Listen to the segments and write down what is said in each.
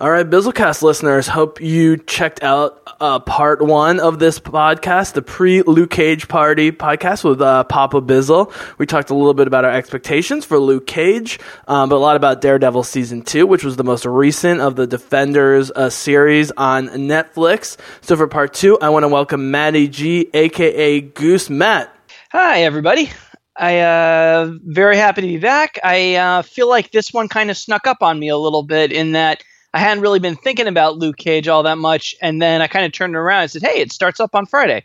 All right, Bizzlecast listeners, hope you checked out uh, part one of this podcast, the pre Luke Cage party podcast with uh, Papa Bizzle. We talked a little bit about our expectations for Luke Cage, um, but a lot about Daredevil season two, which was the most recent of the Defenders uh, series on Netflix. So for part two, I want to welcome Maddie G, aka Goose Matt. Hi, everybody. I uh very happy to be back. I uh, feel like this one kind of snuck up on me a little bit in that I hadn't really been thinking about Luke Cage all that much, and then I kind of turned around and said, "Hey, it starts up on Friday."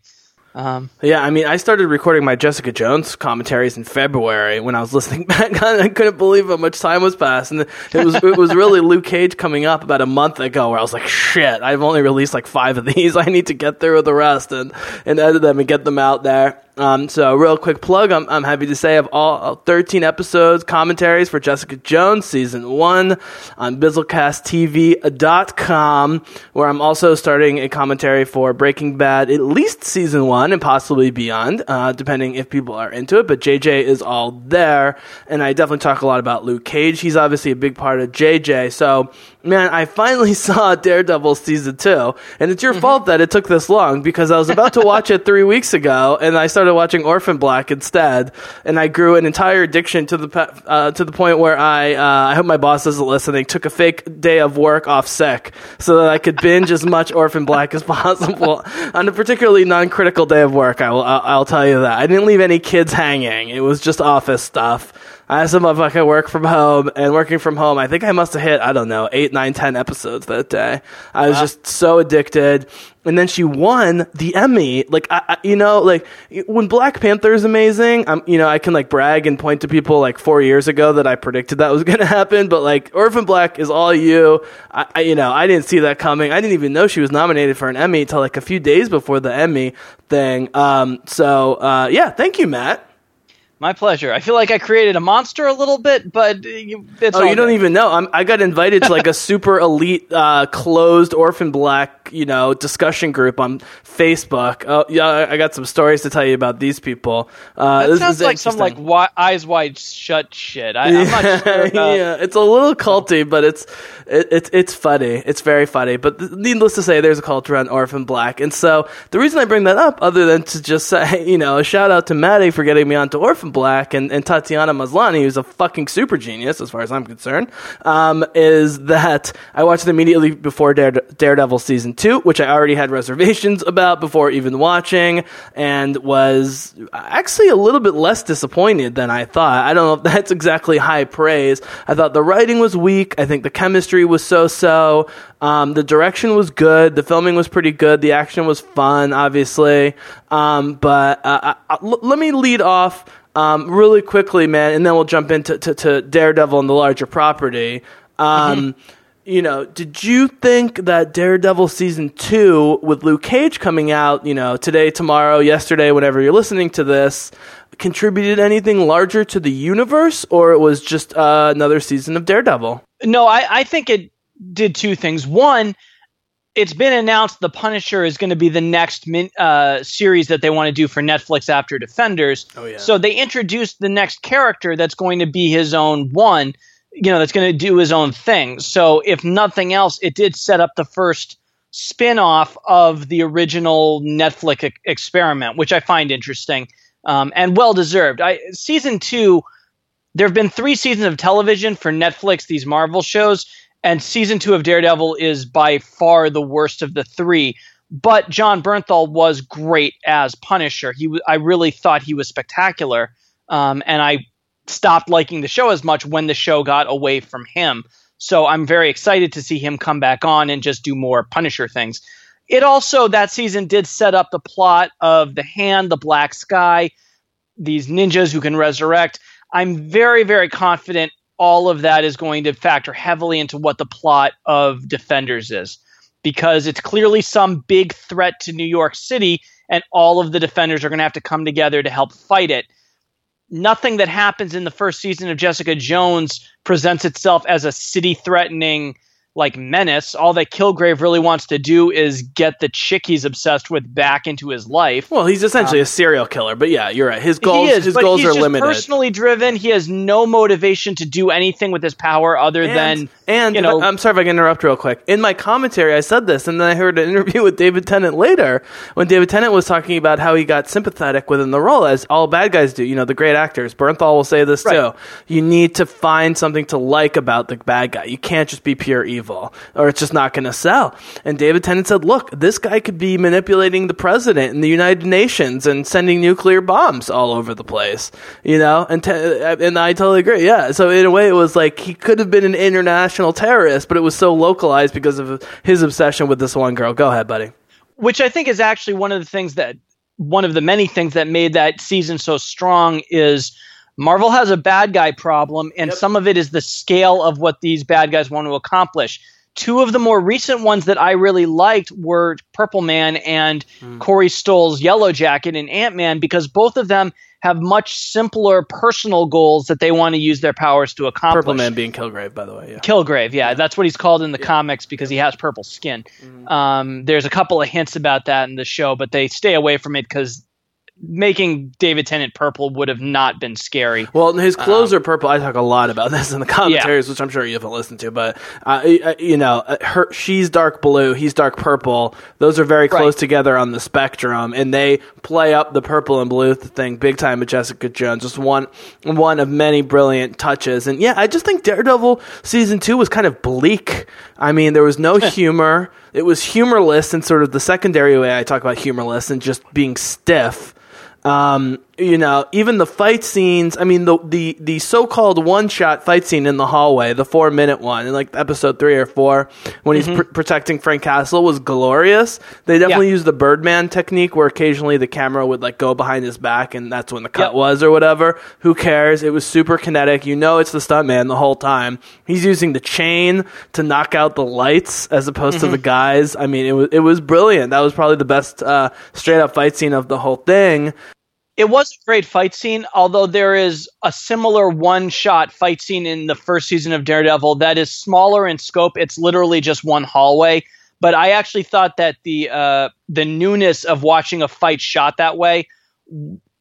Um, yeah, I mean, I started recording my Jessica Jones commentaries in February when I was listening back on. I couldn't believe how much time was passed, and it was it was really Luke Cage coming up about a month ago, where I was like, "Shit, I've only released like five of these. I need to get through with the rest and and edit them and get them out there." Um, so, real quick plug I'm, I'm happy to say of all 13 episodes, commentaries for Jessica Jones season one on BizzlecastTV.com, where I'm also starting a commentary for Breaking Bad, at least season one and possibly beyond, uh, depending if people are into it. But JJ is all there, and I definitely talk a lot about Luke Cage. He's obviously a big part of JJ. So, man, I finally saw Daredevil season two, and it's your mm-hmm. fault that it took this long because I was about to watch it three weeks ago, and I started watching Orphan Black instead, and I grew an entire addiction to the uh, to the point where I uh, I hope my boss isn't listening. Took a fake day of work off sick so that I could binge as much Orphan Black as possible on a particularly non-critical day of work. I will I'll, I'll tell you that I didn't leave any kids hanging. It was just office stuff. I had some motherfucker work from home, and working from home, I think I must have hit, I don't know, eight, nine, ten episodes that day. I was wow. just so addicted. And then she won the Emmy. Like, I, I, you know, like, when Black Panther is amazing, I'm, you know, I can, like, brag and point to people, like, four years ago that I predicted that was going to happen. But, like, Orphan Black is all you. I, I, you know, I didn't see that coming. I didn't even know she was nominated for an Emmy until, like, a few days before the Emmy thing. Um, so, uh, yeah, thank you, Matt. My pleasure. I feel like I created a monster a little bit, but you, oh, you don't even know. I'm, i got invited to like a super elite, uh, closed orphan black, you know, discussion group on Facebook. Oh, yeah, I got some stories to tell you about these people. Uh, that sounds like some like wi- eyes wide shut shit. I, am not sure. About... yeah, it's a little culty, but it's it, it's it's funny. It's very funny. But needless to say, there's a cult around orphan black, and so the reason I bring that up, other than to just say, you know, a shout out to Maddie for getting me onto orphan Black and, and Tatiana Maslany, who's a fucking super genius as far as I'm concerned, um, is that I watched it immediately before Dare, Daredevil season two, which I already had reservations about before even watching, and was actually a little bit less disappointed than I thought. I don't know if that's exactly high praise. I thought the writing was weak. I think the chemistry was so so. Um, the direction was good. The filming was pretty good. The action was fun, obviously. Um, but uh, I, I, l- let me lead off um, really quickly, man, and then we'll jump into to, to Daredevil and the larger property. Um, mm-hmm. You know, did you think that Daredevil season two with Luke Cage coming out, you know, today, tomorrow, yesterday, whenever you're listening to this, contributed anything larger to the universe, or it was just uh, another season of Daredevil? No, I, I think it did two things. One, it's been announced the Punisher is going to be the next min, uh, series that they want to do for Netflix after Defenders. Oh, yeah. So they introduced the next character that's going to be his own one, you know, that's going to do his own thing. So if nothing else, it did set up the first spin-off of the original Netflix e- experiment, which I find interesting um, and well deserved. I season two. There have been three seasons of television for Netflix, these Marvel shows, and season two of Daredevil is by far the worst of the three. But Jon Bernthal was great as Punisher. He, w- I really thought he was spectacular, um, and I stopped liking the show as much when the show got away from him. So I'm very excited to see him come back on and just do more Punisher things. It also that season did set up the plot of the Hand, the Black Sky, these ninjas who can resurrect. I'm very, very confident all of that is going to factor heavily into what the plot of Defenders is because it's clearly some big threat to New York City and all of the defenders are going to have to come together to help fight it. Nothing that happens in the first season of Jessica Jones presents itself as a city threatening like menace. All that Kilgrave really wants to do is get the chick he's obsessed with back into his life. Well, he's essentially um, a serial killer, but yeah, you're right. His goals, is, his goals are limited. Personally driven, he has no motivation to do anything with his power other and, than and you know. I'm sorry if I can interrupt real quick. In my commentary, I said this, and then I heard an interview with David Tennant later when David Tennant was talking about how he got sympathetic within the role, as all bad guys do. You know, the great actors. Bernthal will say this right. too. You need to find something to like about the bad guy. You can't just be pure evil, or it's just not going to sell. And David Tennant said, look, this guy could be manipulating the president and the United Nations and sending nuclear bombs all over the place, you know? And, te- and I totally agree. Yeah. So in a way, it was like he could have been an international terrorist, but it was so localized because of his obsession with this one girl. Go ahead, buddy. Which I think is actually one of the things that, one of the many things that made that season so strong is Marvel has a bad guy problem, and yep. some of it is the scale of what these bad guys want to accomplish. Two of the more recent ones that I really liked were Purple Man and mm. Corey Stoll's Yellow Jacket and Ant Man because both of them have much simpler personal goals that they want to use their powers to accomplish. Purple Man being Kilgrave, by the way. Yeah. Kilgrave, yeah, yeah. that's what he's called in the yeah. comics because he has purple skin. Mm-hmm. Um, there's a couple of hints about that in the show, but they stay away from it because making David Tennant purple would have not been scary. Well, his clothes um, are purple. I talk a lot about this in the commentaries, yeah. which I'm sure you haven't listened to. But uh, you know, uh, her she's dark blue, he's dark purple. Those are very close right. together on the spectrum, and they play up the purple and blue thing big time with Jessica Jones. Just one one of many brilliant touches. And yeah, I just think Daredevil season two was kind of bleak. I mean, there was no humor. It was humorless in sort of the secondary way I talk about humorless and just being stiff. Um, you know, even the fight scenes. I mean, the the the so-called one-shot fight scene in the hallway, the four-minute one, in like episode three or four, when mm-hmm. he's pr- protecting Frank Castle, was glorious. They definitely yeah. used the Birdman technique, where occasionally the camera would like go behind his back, and that's when the cut yep. was or whatever. Who cares? It was super kinetic. You know, it's the stuntman the whole time. He's using the chain to knock out the lights as opposed mm-hmm. to the guys. I mean, it was it was brilliant. That was probably the best uh, straight-up fight scene of the whole thing. It was a great fight scene, although there is a similar one shot fight scene in the first season of Daredevil that is smaller in scope. It's literally just one hallway. But I actually thought that the uh, the newness of watching a fight shot that way,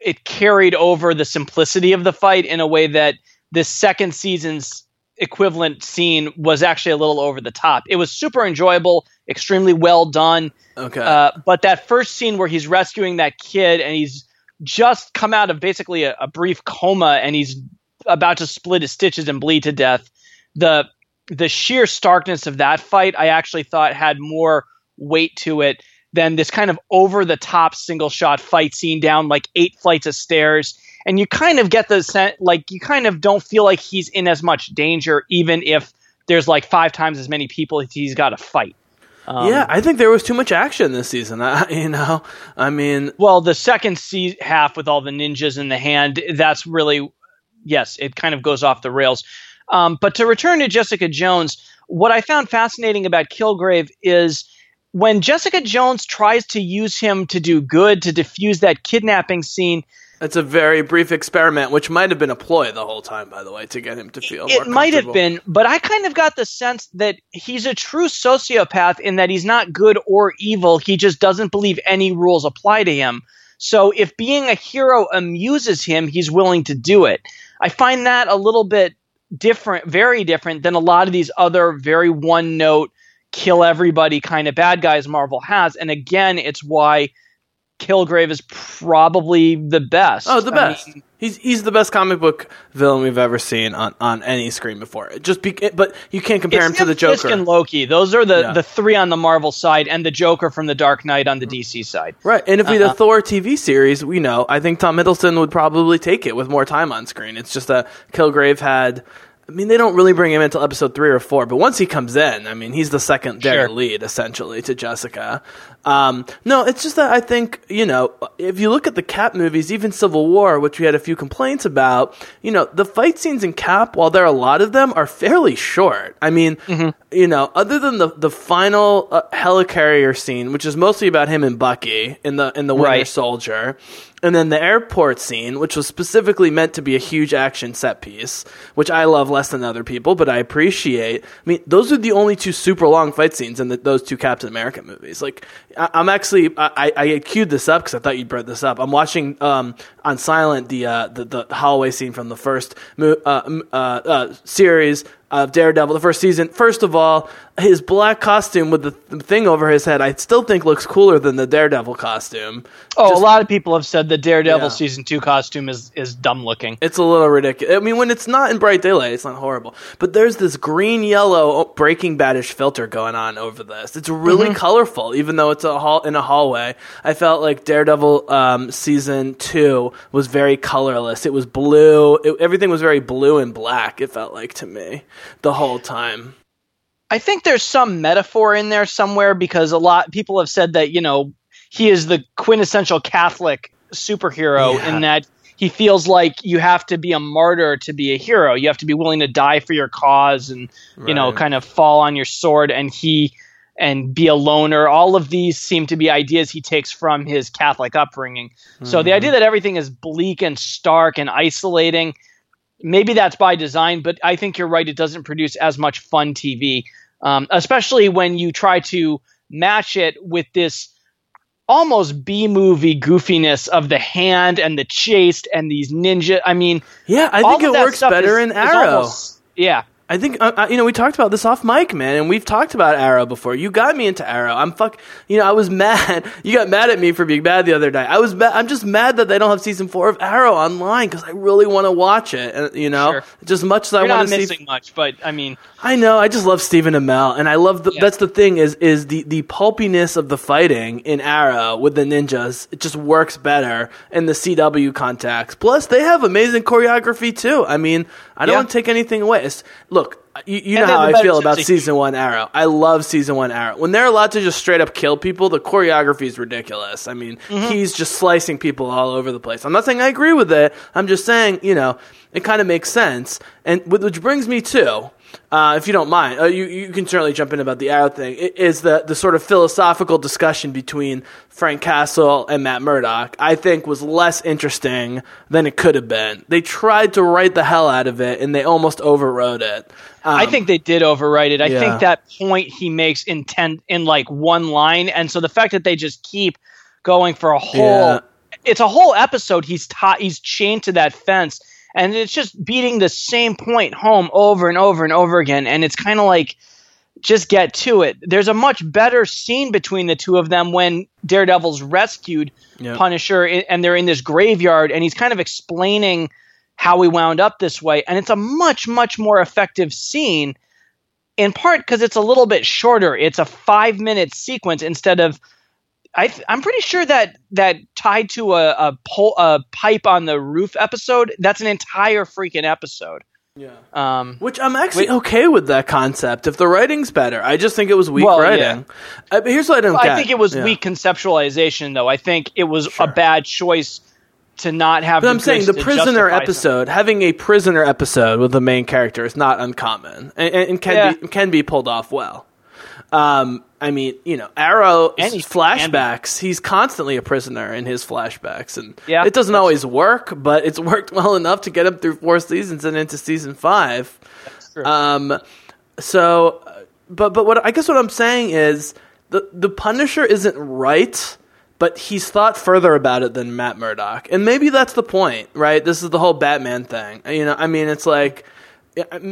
it carried over the simplicity of the fight in a way that this second season's equivalent scene was actually a little over the top. It was super enjoyable, extremely well done. Okay. Uh, but that first scene where he's rescuing that kid and he's just come out of basically a, a brief coma and he's about to split his stitches and bleed to death. The the sheer starkness of that fight, I actually thought had more weight to it than this kind of over the top single shot fight scene down like eight flights of stairs. And you kind of get the sense, like, you kind of don't feel like he's in as much danger, even if there's like five times as many people he's got to fight. Um, yeah, I think there was too much action this season. I, you know, I mean, well, the second se- half with all the ninjas in the hand, that's really, yes, it kind of goes off the rails. Um, but to return to Jessica Jones, what I found fascinating about Kilgrave is when Jessica Jones tries to use him to do good, to defuse that kidnapping scene, it's a very brief experiment, which might have been a ploy the whole time, by the way, to get him to feel. It might have been, but I kind of got the sense that he's a true sociopath in that he's not good or evil. He just doesn't believe any rules apply to him. So if being a hero amuses him, he's willing to do it. I find that a little bit different, very different than a lot of these other very one note, kill everybody kind of bad guys Marvel has. And again, it's why Kilgrave is probably the best. Oh, the best. I mean, he's he's the best comic book villain we've ever seen on, on any screen before. Just be, but you can't compare him to the Joker. Fisk and Loki. Those are the, yeah. the three on the Marvel side, and the Joker from the Dark Knight on the DC side. Right. And if we uh-huh. the Thor TV series, we know I think Tom Hiddleston would probably take it with more time on screen. It's just that Kilgrave had I mean, they don't really bring him until episode three or four, but once he comes in, I mean, he's the second sure. lead essentially to Jessica. Um, no, it's just that I think you know, if you look at the Cap movies, even Civil War, which we had a few complaints about, you know, the fight scenes in Cap, while there are a lot of them, are fairly short. I mean, mm-hmm. you know, other than the the final uh, helicarrier scene, which is mostly about him and Bucky in the in the Winter right. Soldier And then the airport scene, which was specifically meant to be a huge action set piece, which I love less than other people, but I appreciate. I mean, those are the only two super long fight scenes in the, those two Captain America movies. Like, I, am actually, I, I queued this up because I thought you'd brought this up. I'm watching um, on silent the, uh, the the hallway scene from the first uh, uh, uh, series of Daredevil, the first season. First of all, his black costume with the thing over his head, I still think looks cooler than the Daredevil costume. Oh, Just, a lot of people have said the Daredevil yeah. season two costume is is dumb looking. It's a little ridiculous. I mean, when it's not in bright daylight, it's not horrible. But there's this green yellow Breaking Badish filter going on over this. It's really mm-hmm. colorful, even though it's a hall in a hallway. I felt like Daredevil um, season two was very colorless. It was blue. It, everything was very blue and black. It felt like to me the whole time. I think there's some metaphor in there somewhere because a lot people have said that you know he is the quintessential Catholic superhero yeah. in that he feels like you have to be a martyr to be a hero. You have to be willing to die for your cause and right. you know kind of fall on your sword and he and be a loner. All of these seem to be ideas he takes from his Catholic upbringing. Mm-hmm. So the mm-hmm. idea that everything is bleak and stark and isolating maybe that's by design, but I think you're right. It doesn't produce as much fun TV, um, especially when you try to match it with this almost B movie goofiness of the hand and the chase and these ninja. I mean, yeah, I think it works better is, in Arrow. Almost, yeah, I think uh, uh, you know we talked about this off mic, man, and we've talked about Arrow before. You got me into Arrow. I'm fuck. You know, I was mad. You got mad at me for being bad the other night. I was. I'm just mad that they don't have season four of Arrow online because I really want to watch it. And you know, sure. just much as You're I want to see. missing much, but I mean, I know. I just love Stephen Amell, and I love the. Yeah. That's the thing is is the the pulpiness of the fighting in Arrow with the ninjas. It just works better in the CW context. Plus, they have amazing choreography too. I mean, I don't yeah. want to take anything away. It's, look, you, you know how I feel about season one Arrow. I love season one Arrow. When they're allowed to just straight up kill people, the choreography is ridiculous. I mean, mm-hmm. he's just slicing people all over the place. I'm not saying I agree with it. I'm just saying, you know, it kind of makes sense. And which brings me to uh, if you don't mind, uh, you, you can certainly jump in about the arrow thing. It is the, the sort of philosophical discussion between Frank Castle and Matt Murdock, I think was less interesting than it could have been. They tried to write the hell out of it and they almost overwrote it. Um, I think they did overwrite it. I yeah. think that point he makes in ten in like one line, and so the fact that they just keep going for a whole yeah. it's a whole episode he's taught he's chained to that fence and it's just beating the same point home over and over and over again. And it's kind of like just get to it. There's a much better scene between the two of them when daredevil's rescued yep. punisher and they're in this graveyard and he's kind of explaining how we wound up this way. And it's a much much more effective scene in part because it's a little bit shorter. It's a five minute sequence instead of I am pretty sure that that tied to a a, pole, a pipe on the roof episode. That's an entire freaking episode. Yeah. Um, Which I'm actually okay with that concept. If the writing's better, I just think it was weak well, writing. Yeah. Uh, here's what I don't well, I think it was yeah. weak conceptualization, though. I think it was sure. a bad choice to not have. But I'm saying the prisoner episode, having a prisoner episode with the main character is not uncommon and, and can yeah. be can be pulled off well. Um, I mean, you know, Arrow And flashbacks. He's constantly a prisoner in his flashbacks, and yeah, it doesn't always work, but it's worked well enough to get him through four seasons and into season five. Um, so, but but what I guess what I'm saying is the the Punisher isn't right, but he's thought further about it than Matt Murdock, and maybe that's the point, right? This is the whole Batman thing. You know, I mean, it's like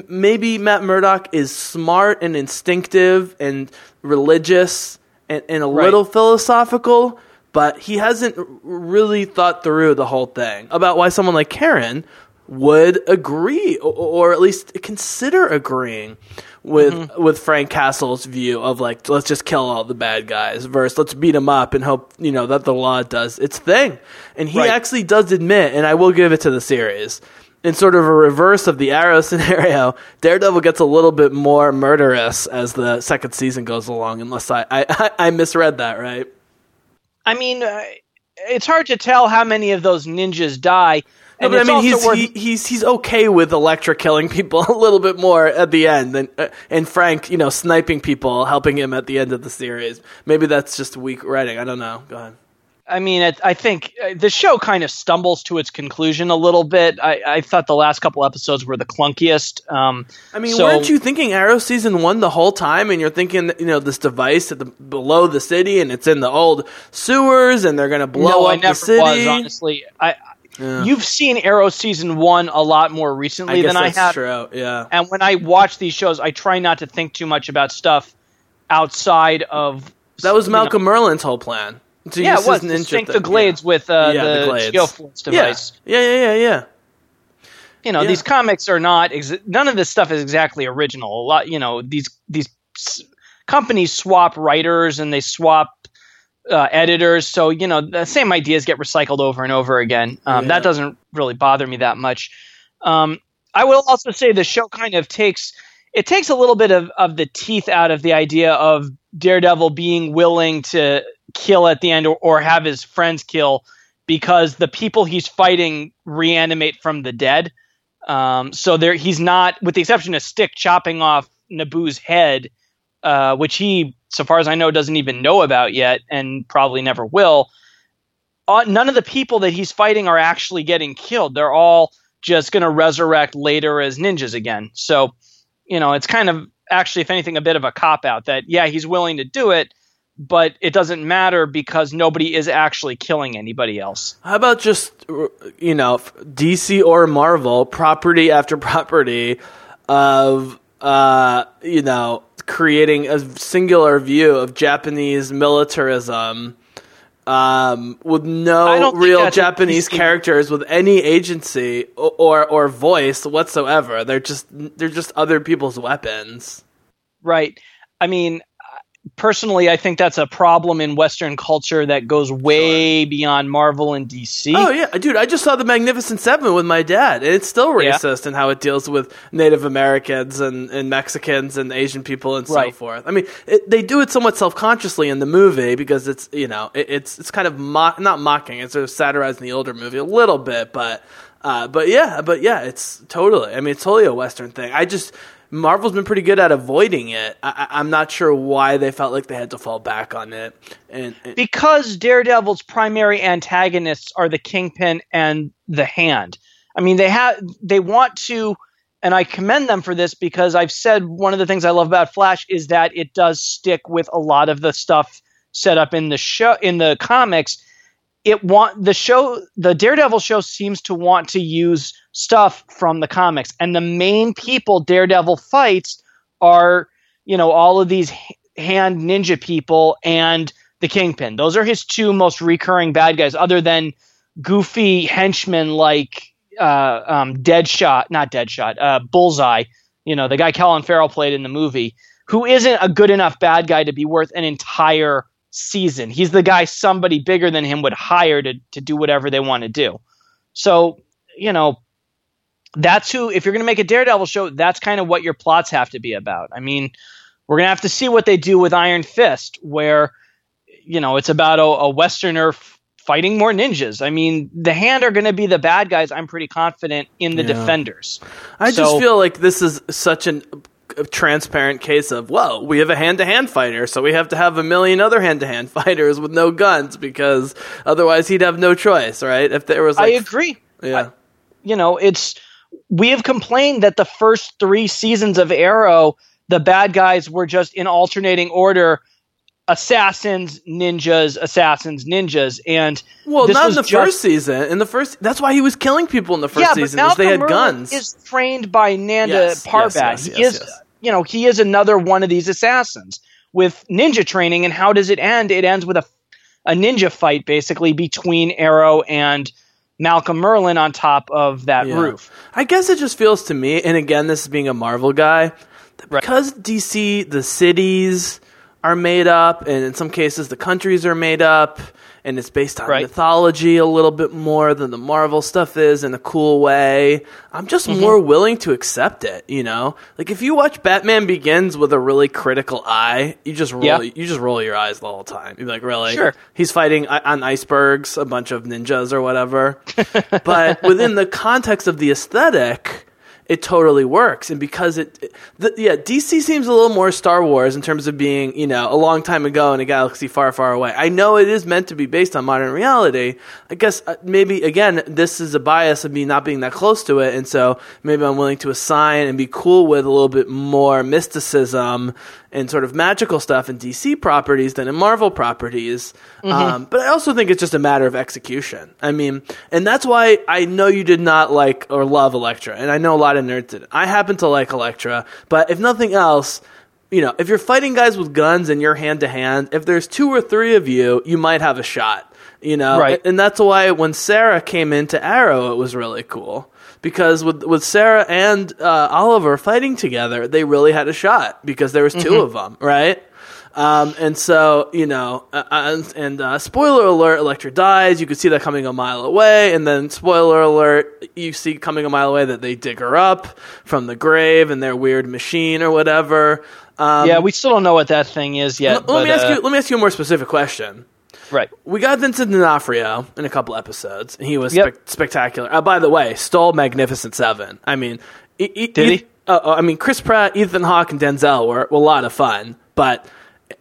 maybe Matt Murdock is smart and instinctive and religious and, and a right. little philosophical, but he hasn't really thought through the whole thing about why someone like Karen would agree or, or at least consider agreeing with mm-hmm. with Frank Castle's view of like let's just kill all the bad guys versus let's beat them up and hope you know that the law does its thing. And he right. actually does admit, and I will give it to the series in sort of a reverse of the Arrow scenario, Daredevil gets a little bit more murderous as the second season goes along. Unless I I, I misread that, right? I mean, uh, it's hard to tell how many of those ninjas die. No, but I mean, he's worth- he, he's he's okay with Elektra killing people a little bit more at the end, and uh, and Frank, you know, sniping people, helping him at the end of the series. Maybe that's just weak writing. I don't know. Go ahead. I mean, it, I think uh, the show kind of stumbles to its conclusion a little bit. I, I thought the last couple episodes were the clunkiest. Um, I mean, so, weren't you thinking Arrow season one the whole time? And you're thinking, you know, this device at the below the city, and it's in the old sewers, and they're going to blow no, up I never the city. Was, honestly, I. Yeah. You've seen Arrow season one a lot more recently I than I have. True. Yeah. And when I watch these shows, I try not to think too much about stuff outside of. That was Malcolm know, Merlyn's whole plan. To yeah, it was sink the Glades yeah. with uh, yeah, the, the Geofluence device. Yeah, yeah, yeah, yeah. You know, yeah. these comics are not. Ex- none of this stuff is exactly original. A lot, you know, these these companies swap writers and they swap uh, editors. So you know, the same ideas get recycled over and over again. Um, That doesn't really bother me that much. Um, I will also say the show kind of takes it takes a little bit of, of the teeth out of the idea of Daredevil being willing to kill at the end or, or have his friends kill because the people he's fighting reanimate from the dead. Um, so there, he's not, with the exception of Stick chopping off Nobu's head, uh, which he, so far as I know, doesn't even know about yet, and probably never will. Uh, none of the people that he's fighting are actually getting killed. They're all just going to resurrect later as ninjas again. So, you know, it's kind of actually, if anything, a bit of a cop out that yeah, he's willing to do it, but it doesn't matter because nobody is actually killing anybody else. How about just you know DC or Marvel property after property of uh, you know creating a singular view of Japanese militarism um, with no real Japanese characters with any agency or, or, or voice whatsoever. They're just they're just other people's weapons. Right. I mean, personally, I think that's a problem in Western culture that goes way sure. beyond Marvel and DC. Oh yeah, dude, I just saw the Magnificent Seven with my dad, and it's still racist yeah. in how it deals with Native Americans and, and Mexicans and Asian people and so forth. I mean, it, they do it somewhat self consciously in the movie because it's you know it, it's it's kind of mo- not mocking, it's sort of satirizing the older movie a little bit, but. Uh, but yeah, but yeah, it's totally. I mean, it's totally a Western thing. I just Marvel's been pretty good at avoiding it. I, am not sure why they felt like they had to fall back on it. And, and, because Daredevil's primary antagonists are the Kingpin and the Hand. I mean, they have they want to, and I commend them for this because I've said one of the things I love about Flash is that it does stick with a lot of the stuff set up in the show in the comics. It want the show the Daredevil show seems to want to use stuff from the comics. And the main people Daredevil fights are, you know, all of these hand ninja people and the Kingpin. Those are his two most recurring bad guys, other than goofy henchmen like uh, um, Deadshot, not Deadshot, uh, Bullseye. You know, the guy Colin Farrell played in the movie, who isn't a good enough bad guy to be worth an entire season. He's the guy somebody bigger than him would hire to to do whatever they want to do. So, you know, that's who if you're going to make a daredevil show that's kind of what your plots have to be about i mean we're going to have to see what they do with iron fist where you know it's about a, a westerner f- fighting more ninjas i mean the hand are going to be the bad guys i'm pretty confident in the yeah. defenders i so, just feel like this is such an transparent case of well we have a hand-to-hand fighter so we have to have a million other hand-to-hand fighters with no guns because otherwise he'd have no choice right if there was like, i agree yeah I, you know it's we have complained that the first three seasons of Arrow, the bad guys were just in alternating order assassins, ninjas, assassins, ninjas, and well, not in the just, first season. In the first, that's why he was killing people in the first yeah, season. But they had Merlin guns. Is trained by Nanda yes, Parbat. Yes, yes, he is, yes, you know, he is another one of these assassins with ninja training. And how does it end? It ends with a a ninja fight, basically between Arrow and Malcolm Merlyn on top of that yeah. roof. I guess it just feels to me, and again, this is being a Marvel guy, because right. DC, the cities are made up, and in some cases, the countries are made up and it's based on right. mythology a little bit more than the Marvel stuff is in a cool way. I'm just mm-hmm. more willing to accept it, you know? Like if you watch Batman Begins with a really critical eye, you just roll yeah. you just roll your eyes the whole time. You're like, "Really? Sure. He's fighting on icebergs, a bunch of ninjas or whatever." but within the context of the aesthetic, it totally works. And because it, the, yeah, DC seems a little more Star Wars in terms of being, you know, a long time ago in a galaxy far, far away. I know it is meant to be based on modern reality. I guess uh, maybe, again, this is a bias of me not being that close to it. And so maybe I'm willing to assign and be cool with a little bit more mysticism and sort of magical stuff in DC properties than in Marvel properties. Mm-hmm. Um, but I also think it's just a matter of execution. I mean, and that's why I know you did not like or love Elektra, and I know a lot of nerds did. I happen to like Elektra, but if nothing else, you know, if you're fighting guys with guns and you're hand to hand, if there's two or three of you, you might have a shot. You know, right. and that's why when Sarah came into Arrow, it was really cool because with with Sarah and uh, Oliver fighting together, they really had a shot because there was 2 mm-hmm. of them, right? Um, and so you know, uh, and, and uh, spoiler alert: Elektra dies. You could see that coming a mile away, and then spoiler alert: you see coming a mile away that they dig her up from the grave in their weird machine or whatever. Um, yeah, we still don't know what that thing is yet. L- let but, me ask uh, you. Let me ask you a more specific question. Right. We got Vincent D'Onofrio in a couple episodes, and he was yep. spe- spectacular. Uh, by the way, stole Magnificent Seven. I mean, e- e- did he? Uh, I mean, Chris Pratt, Ethan Hawke, and Denzel were, were a lot of fun, but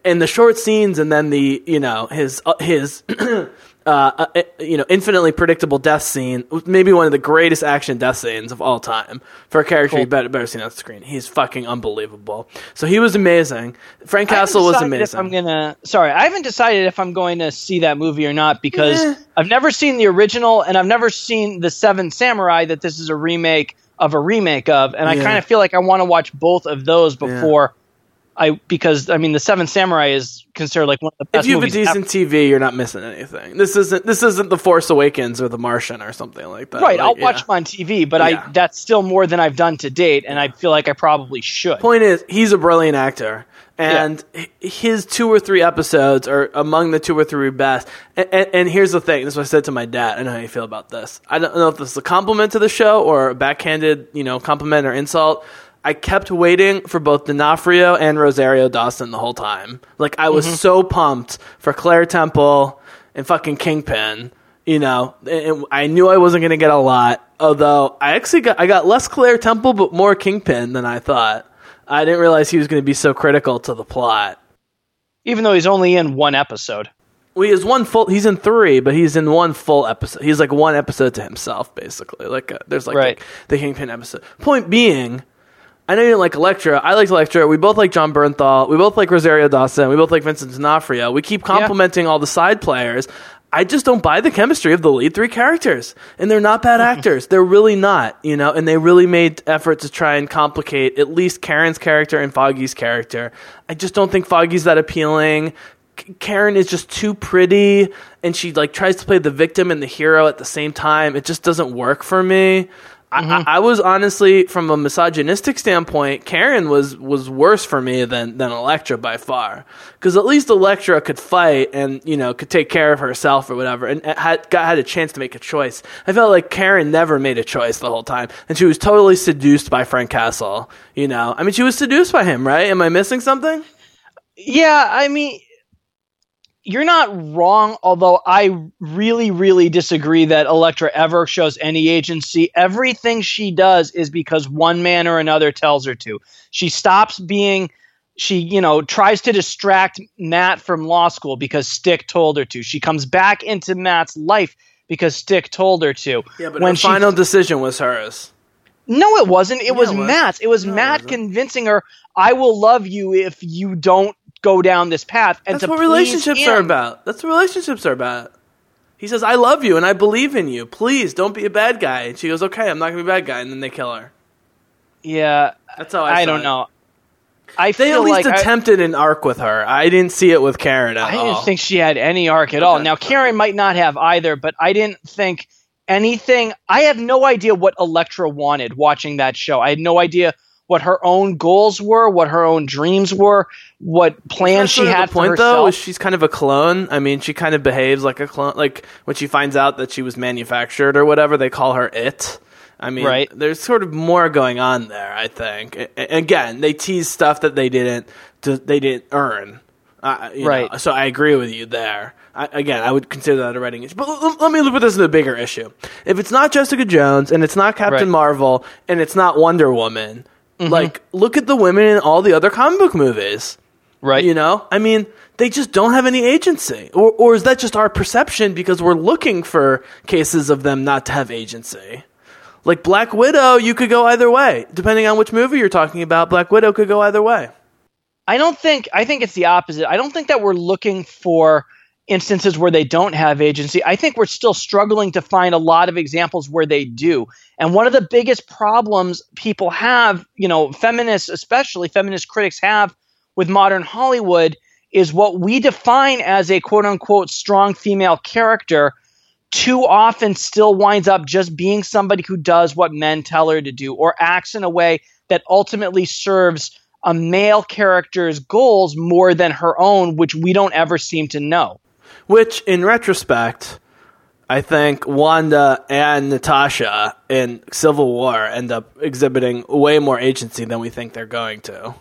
in the short scenes and then the you know his uh, his uh, uh, you know, infinitely predictable death scene, maybe one of the greatest action death scenes of all time for a character cool. you better, better seen on the screen. He's fucking unbelievable. So he was amazing. Frank Castle was amazing. I'm gonna, sorry, I haven't decided if I'm going to see that movie or not because eh. I've never seen the original and I've never seen the Seven Samurai. That this is a remake of a remake of, and I kind of feel like I want to watch both of those before. Yeah I because I mean the Seven Samurai is considered like one of the best. If you have a decent ever. TV, you're not missing anything. This isn't this isn't the Force Awakens or the Martian or something like that. Right, like, I'll yeah. watch them on TV, but yeah. I that's still more than I've done to date, and I feel like I probably should. Point is, he's a brilliant actor, and yeah. his two or three episodes are among the two or three best. And, and, and, here's the thing: this is what I said to my dad. I know how you feel about this. I don't know if this is a compliment to the show or a backhanded, you know, compliment or insult. I kept waiting for both D'Onofrio and Rosario Dawson the whole time. Like I was mm-hmm. so pumped for Claire Temple and fucking Kingpin. You know, and I knew I wasn't going to get a lot. Although I actually got I got less Claire Temple but more Kingpin than I thought. I didn't realize he was going to be so critical to the plot. Even though he's only in one episode. Well, he has one full. He's in three, but he's in one full episode. He's like one episode to himself, basically. Like a, there's like right. the Kingpin episode. Point being, I know you didn't like Elektra. I liked Elektra. We both like Jon Bernthal. We both like Rosario Dawson. We both like Vincent D'Onofrio. We keep complimenting yeah. all the side players. I just don't buy the chemistry of the lead three characters. And they're not bad actors. They're really not, you know, and they really made effort to try and complicate at least Karen's character and Foggy's character. I just don't think Foggy's that appealing. Karen is just too pretty and she like tries to play the victim and the hero at the same time. It just doesn't work for me. Mm-hmm. I, I, was honestly, from a misogynistic standpoint, Karen was was worse for me than than Elektra by far. Because at least Elektra could fight and you know could take care of herself or whatever, and had got had a chance to make a choice. I felt like Karen never made a choice the whole time, and she was totally seduced by Frank Castle. You know, I mean, she was seduced by him, right? Am I missing something? Yeah, I mean, you're not wrong, although I really, really disagree that Elektra ever shows any agency. Everything she does is because one man or another tells her to. She stops being, she, you know, tries to distract Matt from law school because Stick told her to. She comes back into Matt's life because Stick told her to. Yeah, but when her final decision was hers. No, it wasn't. It was, it was Matt. It was no, Matt it convincing her, I will love you if you don't go down this path. And that's what relationships him. are about. That's what relationships are about. He says, "I love you and I believe in you. Please don't be a bad guy." And she goes, "Okay, I'm not gonna be a bad guy." And then they kill her. Yeah, that's how I. I don't it. know. I they at least like attempted I, an arc with her. I didn't see it with Karen at all. I all. didn't think she had any arc at all. Now Karen might not have either, but I didn't think anything. I have no idea what Elektra wanted watching that show. I had no idea what her own goals were, what her own dreams were, what plans she had the point, for herself. Though, is she's kind of a clone. I mean, she kind of behaves like a clone. Like when she finds out that she was manufactured or whatever, they call her it. I mean, right. there's sort of more going on there. I think. again, they tease stuff that they didn't they didn't earn. Uh, right. Know, so I agree with you there. I, again, I would consider that a writing issue. But l- let me put this in a bigger issue. If it's not Jessica Jones and it's not Captain right. Marvel and it's not Wonder Woman, mm-hmm. like look at the women in all the other comic book movies. Right. You know, I mean, they just don't have any agency, or or is that just our perception because we're looking for cases of them not to have agency? Like Black Widow, you could go either way. Depending on which movie you're talking about, Black Widow could go either way. I don't think I think it's the opposite. I don't think that we're looking for instances where they don't have agency. I think we're still struggling to find a lot of examples where they do. And one of the biggest problems people have, you know, feminists especially feminist critics have with modern Hollywood is what we define as a quote unquote strong female character too often still winds up just being somebody who does what men tell her to do or acts in a way that ultimately serves a male character's goals more than her own, which we don't ever seem to know. Which, in retrospect, I think Wanda and Natasha in Civil War end up exhibiting way more agency than we think they're going to.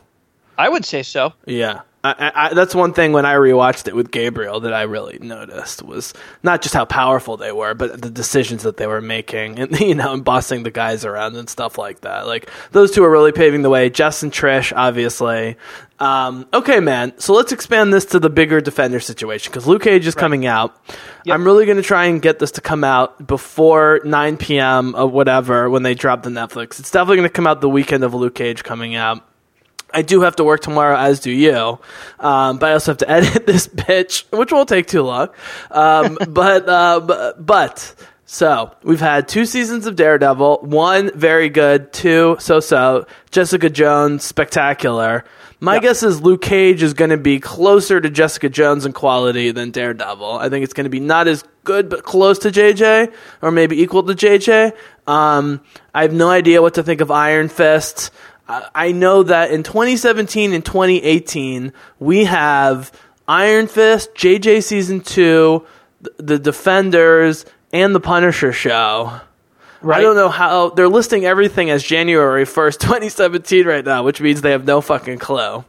I would say so. Yeah. I, I, that's one thing when I rewatched it with Gabriel that I really noticed was not just how powerful they were, but the decisions that they were making and you know and bossing the guys around and stuff like that. Like those two are really paving the way. Jess and Trish, obviously. Um, okay, man. So let's expand this to the bigger defender situation because Luke Cage is right. coming out. Yep. I'm really going to try and get this to come out before 9 p.m. or whatever when they drop the Netflix. It's definitely going to come out the weekend of Luke Cage coming out. I do have to work tomorrow, as do you. Um, but I also have to edit this bitch, which won't take too long. Um, but, uh, but, so we've had two seasons of Daredevil, one very good, two so so. Jessica Jones, spectacular. My yep. guess is Luke Cage is going to be closer to Jessica Jones in quality than Daredevil. I think it's going to be not as good, but close to JJ, or maybe equal to JJ. Um, I have no idea what to think of Iron Fist. I know that in 2017 and 2018, we have Iron Fist, JJ Season 2, The Defenders, and The Punisher Show. Right. I don't know how they're listing everything as January 1st, 2017 right now, which means they have no fucking clue.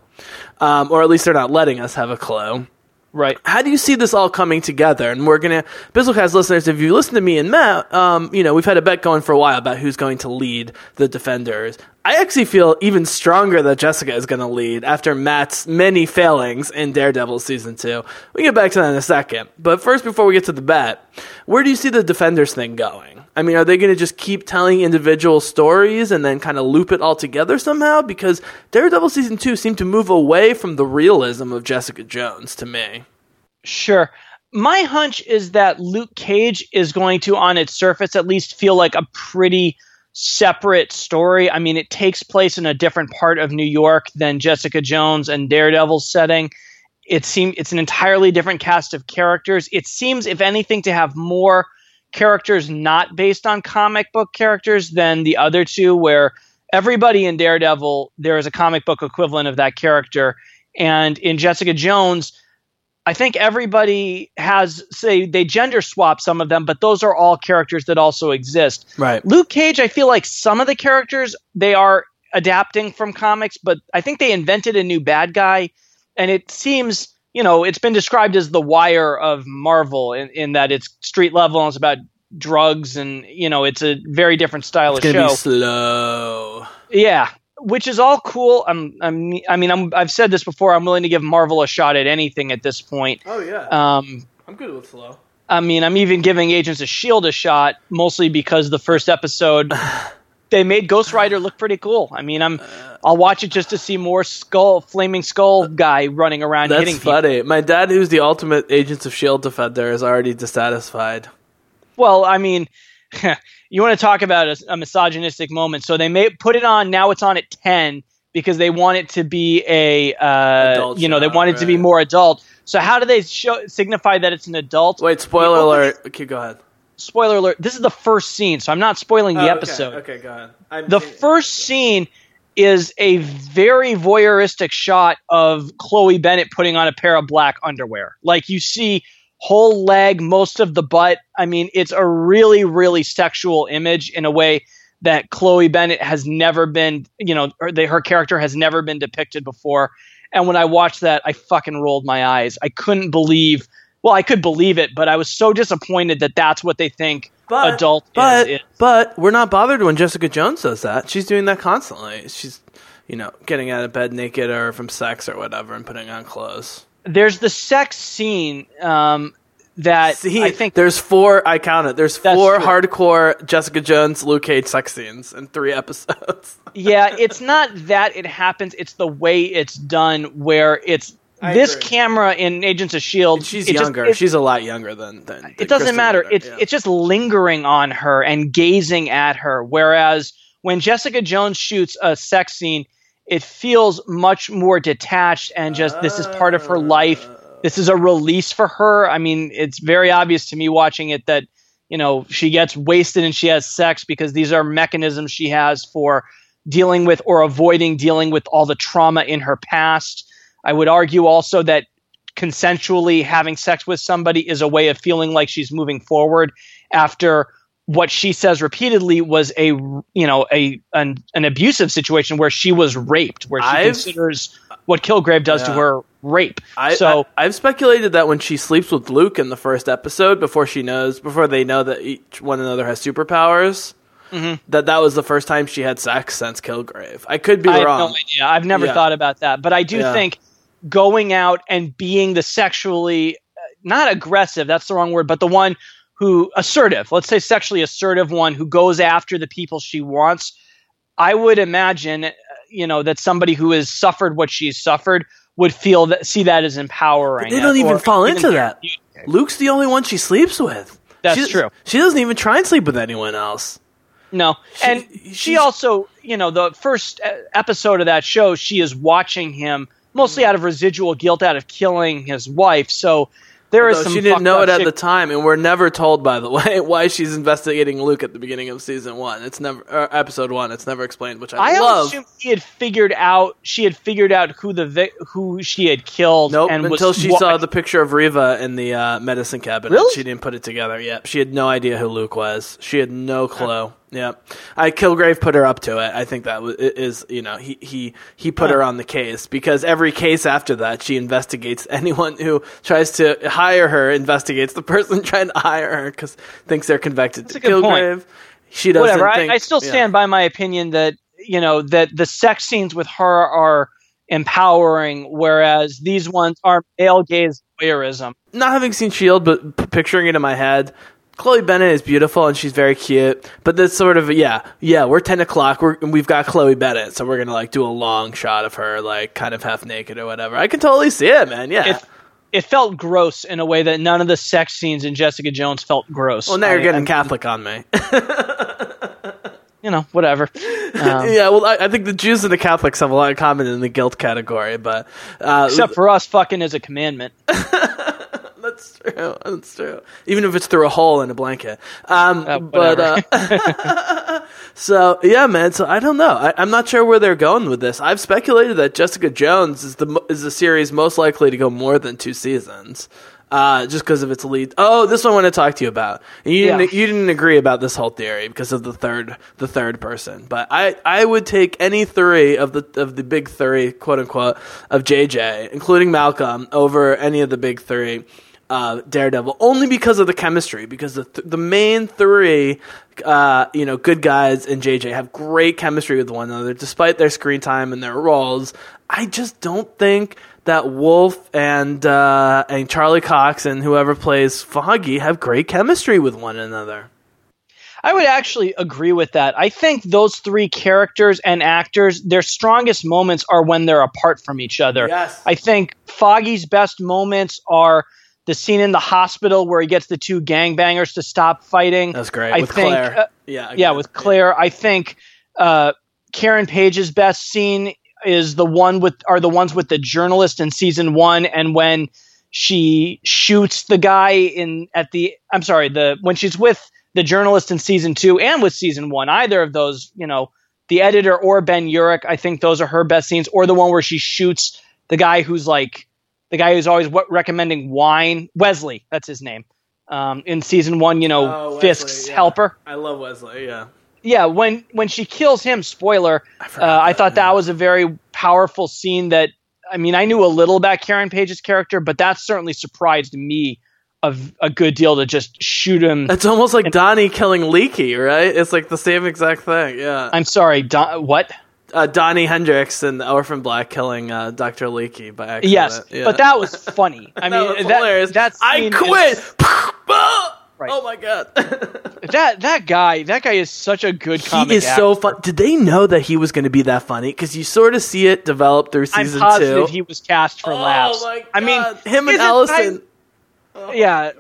Um, or at least they're not letting us have a clue. Right. How do you see this all coming together? And we're gonna Bizzlecast listeners, if you listen to me and Matt, um, you know, we've had a bet going for a while about who's going to lead the defenders. I actually feel even stronger that Jessica is going to lead after Matt's many failings in Daredevil season two. We can get back to that in a second. But first, before we get to the bet, where do you see the Defenders thing going? I mean, are they going to just keep telling individual stories and then kind of loop it all together somehow? Because Daredevil season two seemed to move away from the realism of Jessica Jones to me. Sure. My hunch is that Luke Cage is going to, on its surface at least, feel like a pretty separate story. I mean, it takes place in a different part of New York than Jessica Jones and Daredevil's setting. It seems it's an entirely different cast of characters. It seems, if anything, to have more characters not based on comic book characters than the other two, where everybody in Daredevil there is a comic book equivalent of that character, and in Jessica Jones I think everybody has say they gender swap some of them, but those are all characters that also exist. Right. Luke Cage, I feel like some of the characters they are adapting from comics, but I think they invented a new bad guy, and it seems you know it's been described as the wire of Marvel in, in that it's street level and it's about drugs and you know it's a very different style it's of show. Be slow. Yeah, which is all cool. I'm, I'm I mean, I'm, I've said this before. I'm willing to give Marvel a shot at anything at this point. Oh yeah. Um, I'm good with slow. I mean, I'm even giving Agents of Shield a shot, mostly because the first episode they made Ghost Rider look pretty cool. I mean, I'm I'll watch it just to see more skull, flaming skull guy running around That's hitting funny. People. My dad, who's the ultimate Agents of Shield defender, is already dissatisfied. Well, I mean. you want to talk about a, a, misogynistic moment. So they may put it on now. It's on at ten because they want it to be a uh, you know they want it right. to be more adult. So how do they show signify that it's an adult? Wait, spoiler alert. Okay, go ahead. Spoiler alert. This is the first scene, so I'm not spoiling the oh, episode. Okay, okay go ahead. I'm the first scene is a very voyeuristic shot of Chloe Bennet putting on a pair of black underwear. Like you see whole leg, most of the butt. I mean, it's a really, really sexual image in a way that Chloe Bennet has never been, you know, her, her character has never been depicted before. And when I watched that, I fucking rolled my eyes. I couldn't believe. Well, I could believe it, but I was so disappointed that that's what they think but, adult but, is, is. But we're not bothered when Jessica Jones does that. She's doing that constantly. She's, you know, getting out of bed naked or from sex or whatever and putting on clothes. There's the sex scene um, that See, I think there's four. I counted. There's four true. hardcore Jessica Jones, Luke Cage sex scenes in three episodes. yeah, it's not that it happens. It's the way it's done, where it's I this agree. camera in Agents of Shield. She's younger. Just, She's a lot younger than. than, than it doesn't Krysten matter. Ritter, it's yeah. it's just lingering on her and gazing at her. Whereas when Jessica Jones shoots a sex scene, it feels much more detached and just uh, this is part of her life this is a release for her. I mean, it's very obvious to me watching it that you know she gets wasted and she has sex because these are mechanisms she has for dealing with or avoiding dealing with all the trauma in her past. I would argue also that consensually having sex with somebody is a way of feeling like she's moving forward after what she says repeatedly was a you know a an, an abusive situation where she was raped where she I've, considers what Kilgrave does yeah. to her rape. I, so I, have speculated that when she sleeps with Luke in the first episode, before she knows, before they know that each one another has superpowers, mm-hmm. that that was the first time she had sex since Kilgrave. I could be I wrong. Have no idea. I've never yeah. thought about that, but I do yeah. think going out and being the sexually uh, not aggressive, that's the wrong word, but the one who assertive, let's say sexually assertive one who goes after the people she wants. I would imagine you know that somebody who has suffered what she's suffered would feel that see that as empowering. But they don't even fall into that. Luke's the only one she sleeps with. That's she, true. She doesn't even try and sleep with anyone else. No, she, and she also, you know, the first episode of that show, she is watching him mostly out of residual guilt out of killing his wife. So there is some. She didn't know it at the time, and we're never told, by the way, why she's investigating Luke at the beginning of season one. It's never episode one. It's never explained, which I, I love. assumed he had figured out. She had figured out who the who she had killed. Nope. And until she saw the picture of Reva in the uh, medicine cabinet, really? she didn't put it together. Yep. She had no idea who Luke was. She had no clue. Yeah, I Kilgrave put her up to it. I think that was, is you know he he he put her on the case because every case after that she investigates anyone who tries to hire her investigates the person trying to hire her because thinks they're convicted. That's to Kilgrave. Point. She doesn't. Whatever. Think, I, I, still stand yeah. by my opinion that you know that the sex scenes with her are empowering, whereas these ones are male gaze voyeurism. Not having seen Shield, but p- picturing it in my head, Chloe Bennet is beautiful and she's very cute, but this sort of yeah, yeah. We're ten o'clock. We're we've got Chloe Bennet, so we're gonna like do a long shot of her like kind of half naked or whatever. I can totally see it, man. Yeah. It, it felt gross in a way that none of the sex scenes in Jessica Jones felt gross. Well, now I, you're getting I, Catholic on me. you know, whatever. Um, yeah, well, I, I, think the Jews and the Catholics have a lot in common in the guilt category, but uh, except for us, fucking is a commandment. That's true. That's true. Even if it's through a hole in a blanket. Um, uh, but uh, so yeah, man. So I don't know. I, am not sure where they're going with this. I've speculated that Jessica Jones is the is the series most likely to go more than two seasons. Uh, just because of its lead. Oh, this one I want to talk to you about. You didn't you didn't agree about this whole theory because of the third the third person. But I, I would take any three of the of the big three, quote unquote, of JJ, including Malcolm, over any of the big three uh, Daredevil only because of the chemistry. Because the th- the main three, uh, you know, good guys and JJ have great chemistry with one another, despite their screen time and their roles. I just don't think that Woll and uh, and Charlie Cox and whoever plays Foggy have great chemistry with one another. I would actually agree with that. I think those three characters and actors, their strongest moments are when they're apart from each other. Yes. I think Foggy's best moments are the scene in the hospital where he gets the two gangbangers to stop fighting. That's great. I with think, Claire. Uh, yeah, yeah, with Claire. Yeah. I think uh, Karen Page's best scene is the one with are the ones with the journalist in season one, and when she shoots the guy in at the I'm sorry the when she's with the journalist in season two and with season one, either of those, you know, the editor or Ben Urich, I think those are her best scenes, or the one where she shoots the guy who's like the guy who's always recommending wine, Wesley, that's his name. Um, in season one, you know, oh, Fisk's yeah. helper. I love Wesley. Yeah. Yeah, when when she kills him, spoiler, I, uh, I thought that was a very powerful scene that I mean, I knew a little about Karen Page's character, but that certainly surprised me a, a good deal to just shoot him. It's almost like and, Donnie killing Leekie, right? It's like the same exact thing. Yeah. I'm sorry, Don, what? Uh, Donnie Hendrix and Orphan Black killing uh, Dr. Leekie by accident. Yes, yeah. but that was funny. I mean, that, hilarious. That's I quit. Is, right. Oh my god. that that guy, that guy is such a good comic. He is actor. so fun. Did they know that he was going to be that funny? Because you sort of see it develop through season I'm positive two. He was cast for oh laughs. My god. I mean, him and Alison. Oh yeah.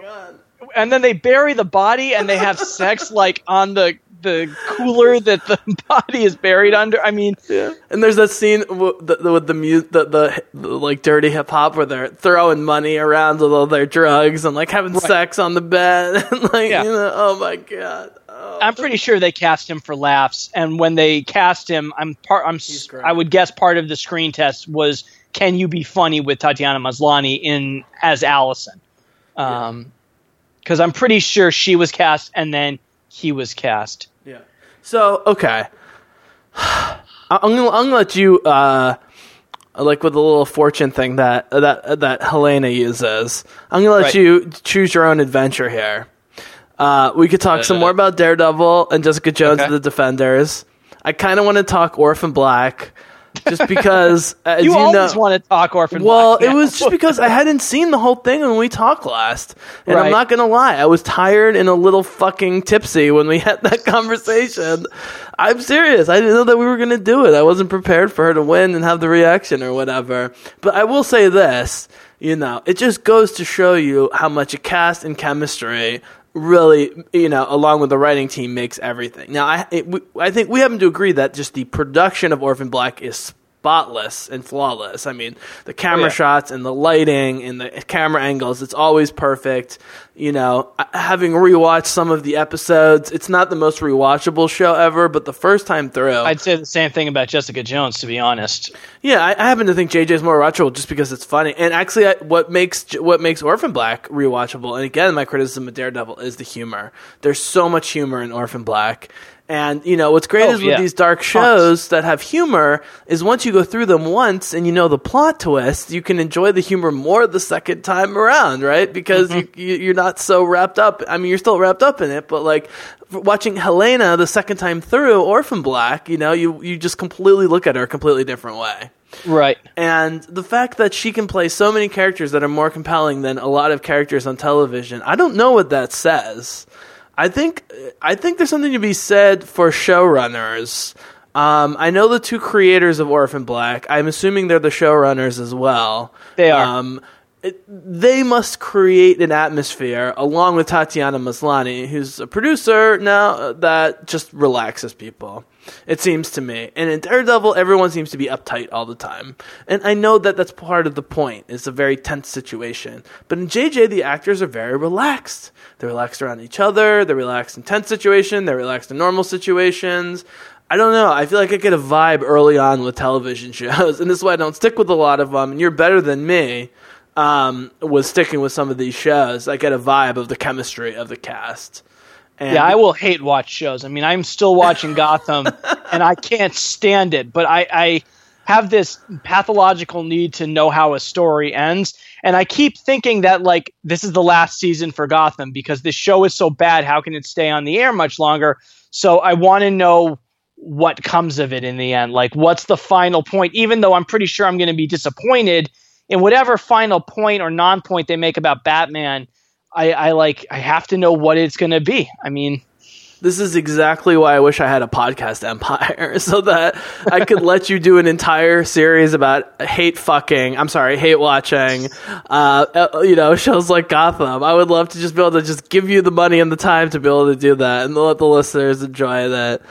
And then they bury the body and they have sex like on the the cooler that the body is buried under. I mean, yeah. And there's that scene with the, with the, mu- the, the, the like dirty hip hop where they're throwing money around with all their drugs and like having right. sex on the bed and like yeah. you know, oh my god. Oh. I'm pretty sure they cast him for laughs, and when they cast him, I'm part. I'm. I would guess part of the screen test was, can you be funny with Tatiana Maslany in as Alison? Um, because I'm pretty sure she was cast and then he was cast. So okay, I'm gonna I'm gonna let you uh like with the little fortune thing that that that Helena uses. I'm gonna let right. you choose your own adventure here. Uh, we could talk uh, some more about Daredevil and Jessica Jones okay. and the Defenders. I kind of want to talk Orphan Black just because as you, you always know, want to talk orphan. Well, it was just because I hadn't seen the whole thing when we talked last, and right. I'm not gonna lie, I was tired and a little fucking tipsy when we had that conversation. I'm serious. I didn't know that we were gonna do it. I wasn't prepared for her to win and have the reaction or whatever. But I will say this. You know, it just goes to show you how much a cast and chemistry really, you know, along with the writing team, makes everything. Now, I it, we, I think we happen to agree that just the production of Orphan Black is spotless and flawless. I mean, the camera oh, yeah. shots and the lighting and the camera angles, it's always perfect. You know, having rewatched some of the episodes, it's not the most rewatchable show ever, but the first time through. I'd say the same thing about Jessica Jones, to be honest. Yeah, I, I happen to think JJ is more rewatchable just because it's funny. And actually, I, what makes what makes Orphan Black rewatchable, and again, my criticism of Daredevil is the humor. There's so much humor in Orphan Black and you know what's great oh, is with yeah. these dark shows that have humor is once you go through them once and you know the plot twist, you can enjoy the humor more the second time around, right? Because mm-hmm. you, you, are not so wrapped up. I mean, you're still wrapped up in it, but like watching Helena the second time through Orphan Black, you know, you you just completely look at her a completely different way. Right. And the fact that she can play so many characters that are more compelling than a lot of characters on television, I don't know what that says. I think I think there's something to be said for showrunners. Um, I know the two creators of Orphan Black. I'm assuming they're the showrunners as well. They are. Um, it, they must create an atmosphere along with Tatiana Maslany, who's a producer now that just relaxes people. It seems to me. And in Daredevil, everyone seems to be uptight all the time. And I know that that's part of the point. It's a very tense situation. But in JJ, the actors are very relaxed. They're relaxed around each other. They're relaxed in tense situations. They're relaxed in normal situations. I don't know. I feel like I get a vibe early on with television shows, and this is why I don't stick with a lot of them. And you're better than me um, with sticking with some of these shows. I get a vibe of the chemistry of the cast. And yeah, I will hate watch shows. I mean, I'm still watching Gotham, and I can't stand it. But I, I have this pathological need to know how a story ends. And I keep thinking that like this is the last season for Gotham because this show is so bad. How can it stay on the air much longer? So I want to know what comes of it in the end. Like what's the final point? Even though I'm pretty sure I'm going to be disappointed in whatever final point or non-point they make about Batman. I, I like I have to know what it's going to be. I mean, this is exactly why I wish I had a podcast empire so that I could let you do an entire series about hate fucking. I'm sorry, hate watching. Uh, uh, you know, shows like Gotham. I would love to just be able to just give you the money and the time to be able to do that and let the listeners enjoy that.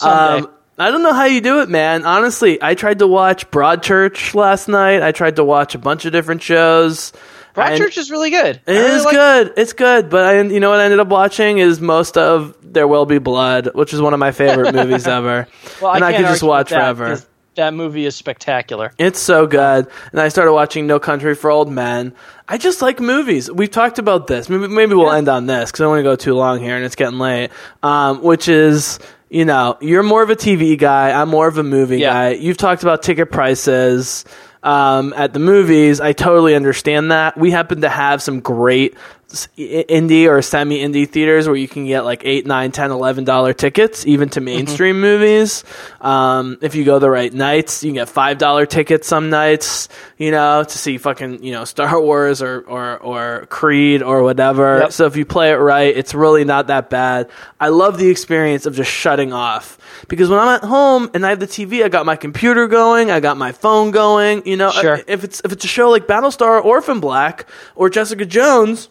Um, I don't know how you do it, man. Honestly, I tried to watch Broadchurch last night. I tried to watch a bunch of different shows. Broadchurch is really good. It really is like- good. It's good, but I, you know what I ended up watching is most of There Will Be Blood, which is one of my favorite movies ever. Well, and I, I could just watch that, forever. That movie is spectacular. It's so good. And I started watching No Country for Old Men. I just like movies. We've talked about this. Maybe, maybe we'll yeah. end on this because I don't want to go too long here and it's getting late. Um, which is you know, you're more of a TV guy. I'm more of a movie yeah. guy. You've talked about ticket prices. Um, at the movies. I totally understand that. We happen to have some great indie or semi indie theaters where you can get like eight, nine, ten, eleven dollar tickets, even to mainstream mm-hmm. movies. Um, if you go the right nights, you can get five dollar tickets some nights, you know, to see fucking you know Star Wars or or or Creed or whatever. Yep. So if you play it right, it's really not that bad. I love the experience of just shutting off because when I'm at home and I have the TV, I got my computer going, I got my phone going. You know, sure. if it's if it's a show like Battlestar, Orphan Black, or Jessica Jones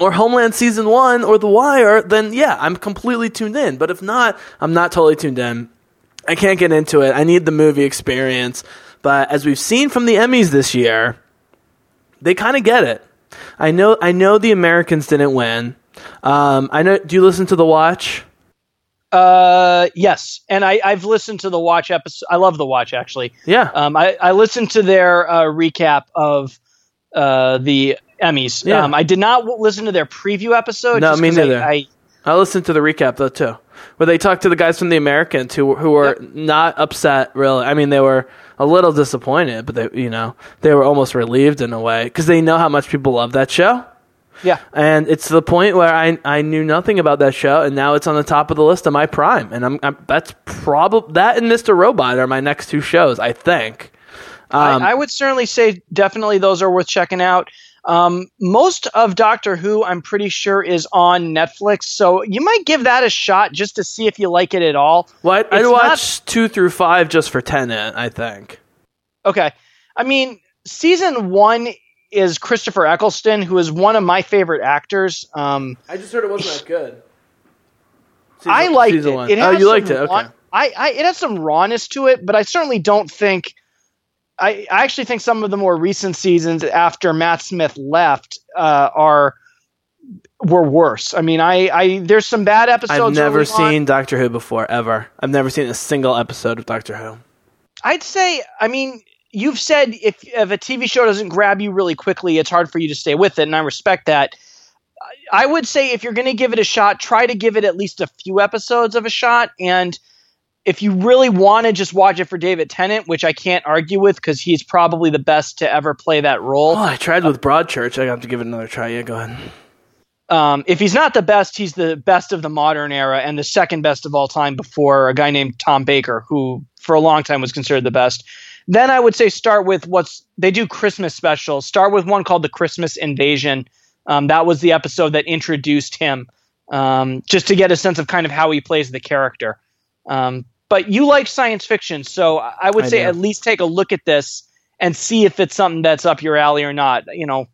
or Homeland season one or The Wire, then yeah, I'm completely tuned in. But if not, I'm not totally tuned in. I can't get into it. I need the movie experience. But as we've seen from the Emmys this year, they kind of get it. I know. I know the Americans didn't win. Um, I know. Do you listen to the Watch? Uh, yes, and I, I've listened to the Watch episode. I love the Watch actually. Yeah. Um, I, I listened to their uh, recap of uh, the Emmys. Yeah. Um, I did not w- listen to their preview episode. No, me neither. I, I, I listened to the recap though too, where they talked to the guys from the Americans who who were yep. not upset. Really, I mean, they were a little disappointed, but they you know they were almost relieved in a way because they know how much people love that show. Yeah, and it's the point where I I knew nothing about that show, and now it's on the top of the list of my prime, and I'm, I'm that's probably that and Mr. Robot are my next two shows, I think. Um, I, I, would certainly say definitely those are worth checking out. Um, most of Doctor Who, I'm pretty sure, is on Netflix, so you might give that a shot just to see if you like it at all. Well, I'd, I'd watch two through five just for Tennant, I think. Okay. I mean, season one is Christopher Eccleston, who is one of my favorite actors. Um, I just heard it wasn't that good. Season, I liked it. It oh, you liked it? Okay. I, I, it has some rawness to it, but I certainly don't think I, I actually think some of the more recent seasons after Matt Smith left uh, are were worse. I mean, I, I there's some bad episodes. I've never seen on. Doctor Who before ever. I've never seen a single episode of Doctor Who. I'd say, I mean, you've said if if a TV show doesn't grab you really quickly, it's hard for you to stay with it, and I respect that. I would say if you're going to give it a shot, try to give it at least a few episodes of a shot, and if you really want to just watch it for David Tennant, which I can't argue with because he's probably the best to ever play that role. Oh, I tried with Broadchurch. I have to give it another try. Yeah, go ahead. Um, if he's not the best, he's the best of the modern era and the second best of all time before a guy named Tom Baker, who for a long time was considered the best. Then I would say start with what's they do Christmas specials. Start with one called the Christmas Invasion. Um, that was the episode that introduced him, um, just to get a sense of kind of how he plays the character. Um, but you like science fiction, so I would I say do. at least take a look at this and see if it's something that's up your alley or not. You know,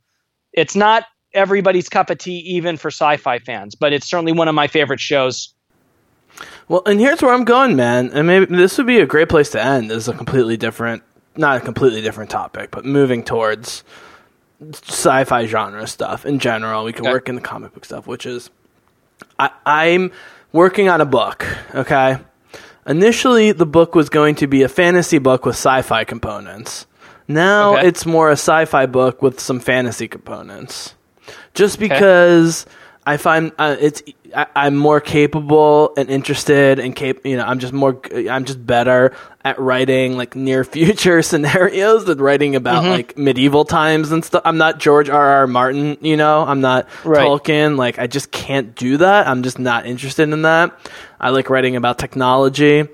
it's not everybody's cup of tea, even for sci-fi fans, but it's certainly one of my favorite shows. Well, and here's where I'm going, man. And maybe this would be a great place to end. This is a completely different, not a completely different topic, but moving towards sci-fi genre stuff in general. We can okay. work in the comic book stuff, which is I, I'm working on a book. Okay, Initially, the book was going to be a fantasy book with sci fi components. Now okay. it's more a sci fi book with some fantasy components. Just because okay. I find uh, it's I, am more capable and interested and cap- you know I'm just more I'm just better at writing like near future scenarios than writing about mm-hmm. like medieval times and stuff. I'm not George R. R. Martin, you know. I'm not right. Tolkien. Like I just can't do that. I'm just not interested in that. I like writing about technology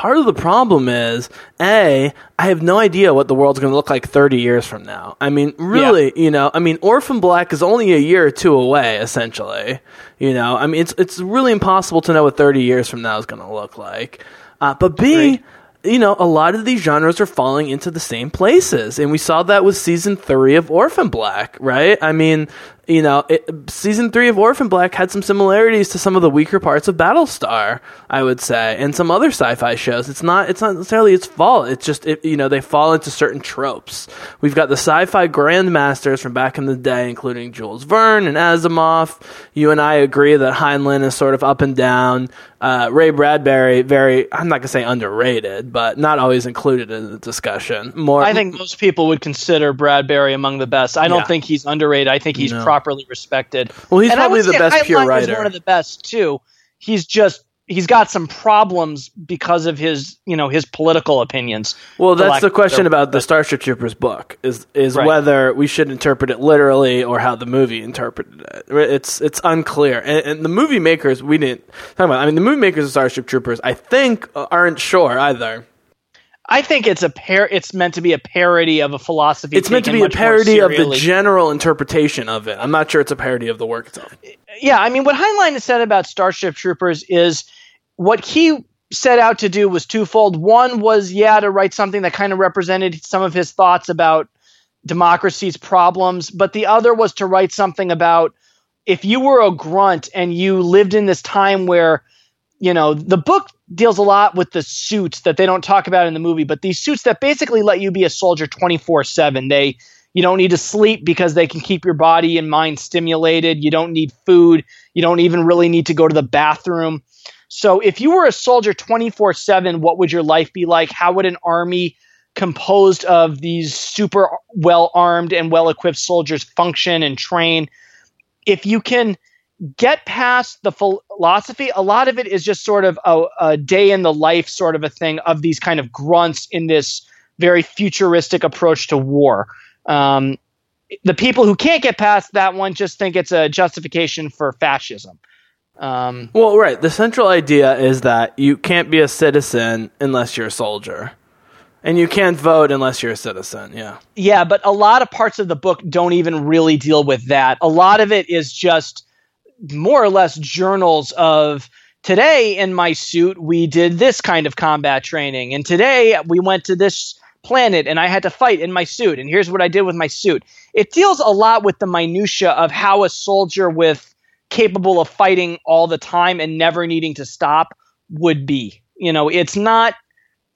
part of the problem is a i have no idea what the world's going to look like 30 years from now i mean really yeah. you know i mean orphan black is only a year or two away essentially you know i mean it's it's really impossible to know what 30 years from now is going to look like uh, but b you know, a lot of these genres are falling into the same places. And we saw that with season three of Orphan Black, right? I mean, you know, it, season three of Orphan Black had some similarities to some of the weaker parts of Battlestar, I would say, and some other sci-fi shows. It's not, it's not necessarily its fault. It's just, it, you know, they fall into certain tropes. We've got the sci-fi grandmasters from back in the day, including Jules Verne and Asimov. You and I agree that Heinlein is sort of up and down. Uh, Ray Bradbury, very, I'm not gonna say underrated, but not always included in the discussion. More, I think most people would consider Bradbury among the best. I don't yeah. think he's underrated. I think he's no. properly respected. Well, he's and probably the best pure writer. One of the best too. He's just he's got some problems because of his you know his political opinions. Well, that's the question about the Starship Troopers book is is right. whether we should interpret it literally or how the movie interpreted it. It's it's unclear, and, and the movie makers we didn't talk about. I mean, the movie makers of Starship Troopers, I think, uh, aren't sure either. I think it's a par- It's meant to be a parody of a philosophy. It's meant to be a parody of the general interpretation of it. I'm not sure it's a parody of the work itself. Yeah, I mean, what Heinlein has said about Starship Troopers is what he set out to do was twofold. One was, yeah, to write something that kind of represented some of his thoughts about democracy's problems, but the other was to write something about if you were a grunt and you lived in this time where, you know, the book deals a lot with the suits that they don't talk about in the movie, but these suits that basically let you be a soldier 24 7. They, you don't need to sleep because they can keep your body and mind stimulated. You don't need food. You don't even really need to go to the bathroom. So if you were a soldier 24 7, what would your life be like? How would an army composed of these super well armed and well equipped soldiers function and train? If you can get past the philosophy, a lot of it is just sort of a, a day in the life sort of a thing of these kind of grunts in this very futuristic approach to war. Um, the people who can't get past that one just think it's a justification for fascism. Um, well, right. The central idea is that you can't be a citizen unless you're a soldier. And you can't vote unless you're a citizen, yeah. Yeah, but a lot of parts of the book don't even really deal with that. A lot of it is just more or less journals of today in my suit we did this kind of combat training and today we went to this planet and I had to fight in my suit and here's what I did with my suit. It deals a lot with the minutia of how a soldier with capable of fighting all the time and never needing to stop would be. You know, it's not,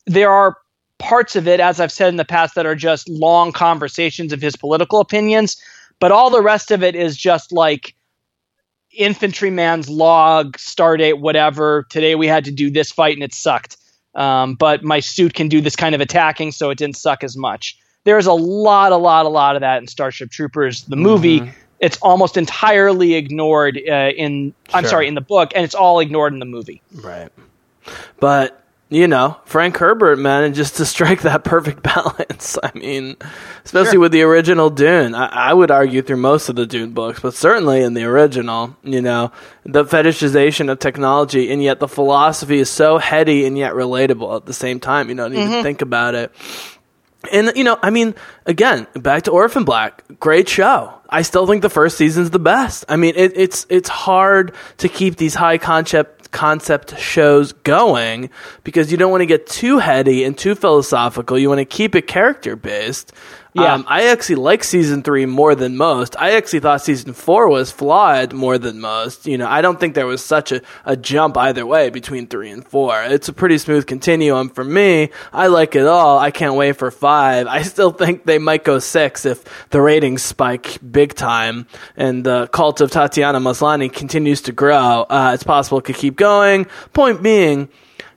there are parts of it, as I've said in the past, that are just long conversations of his political opinions, but all the rest of it is just like infantryman's log, stardate, whatever. Today we had to do this fight and it sucked. Um, but my suit can do this kind of attacking, so it didn't suck as much. There's a lot, a lot, a lot of that in Starship Troopers, the movie. Mm-hmm it's almost entirely ignored uh, in I'm sorry in the book, and it's all ignored in the movie. Right, but you know, Frank Herbert manages to strike that perfect balance. I mean, especially sure. with the original Dune. I, I, would argue through most of the Dune books, but certainly in the original, you know, the fetishization of technology, and yet the philosophy is so heady and yet relatable at the same time. You don't even mm-hmm. think about it. And you know, I mean, again, back to Orphan Black, great show. I still think the first season's the best. I mean, it, it's it's hard to keep these high concept concept shows going because you don't want to get too heady and too philosophical. You want to keep it character based. Yeah, um, I actually like season three more than most. I actually thought season four was flawed more than most. You know, I don't think there was such a, a jump either way between three and four. It's a pretty smooth continuum for me. I like it all. I can't wait for five. I still think they might go six if the ratings spike big time and the cult of Tatiana Maslany continues to grow. Uh, it's possible it could keep going. Point being,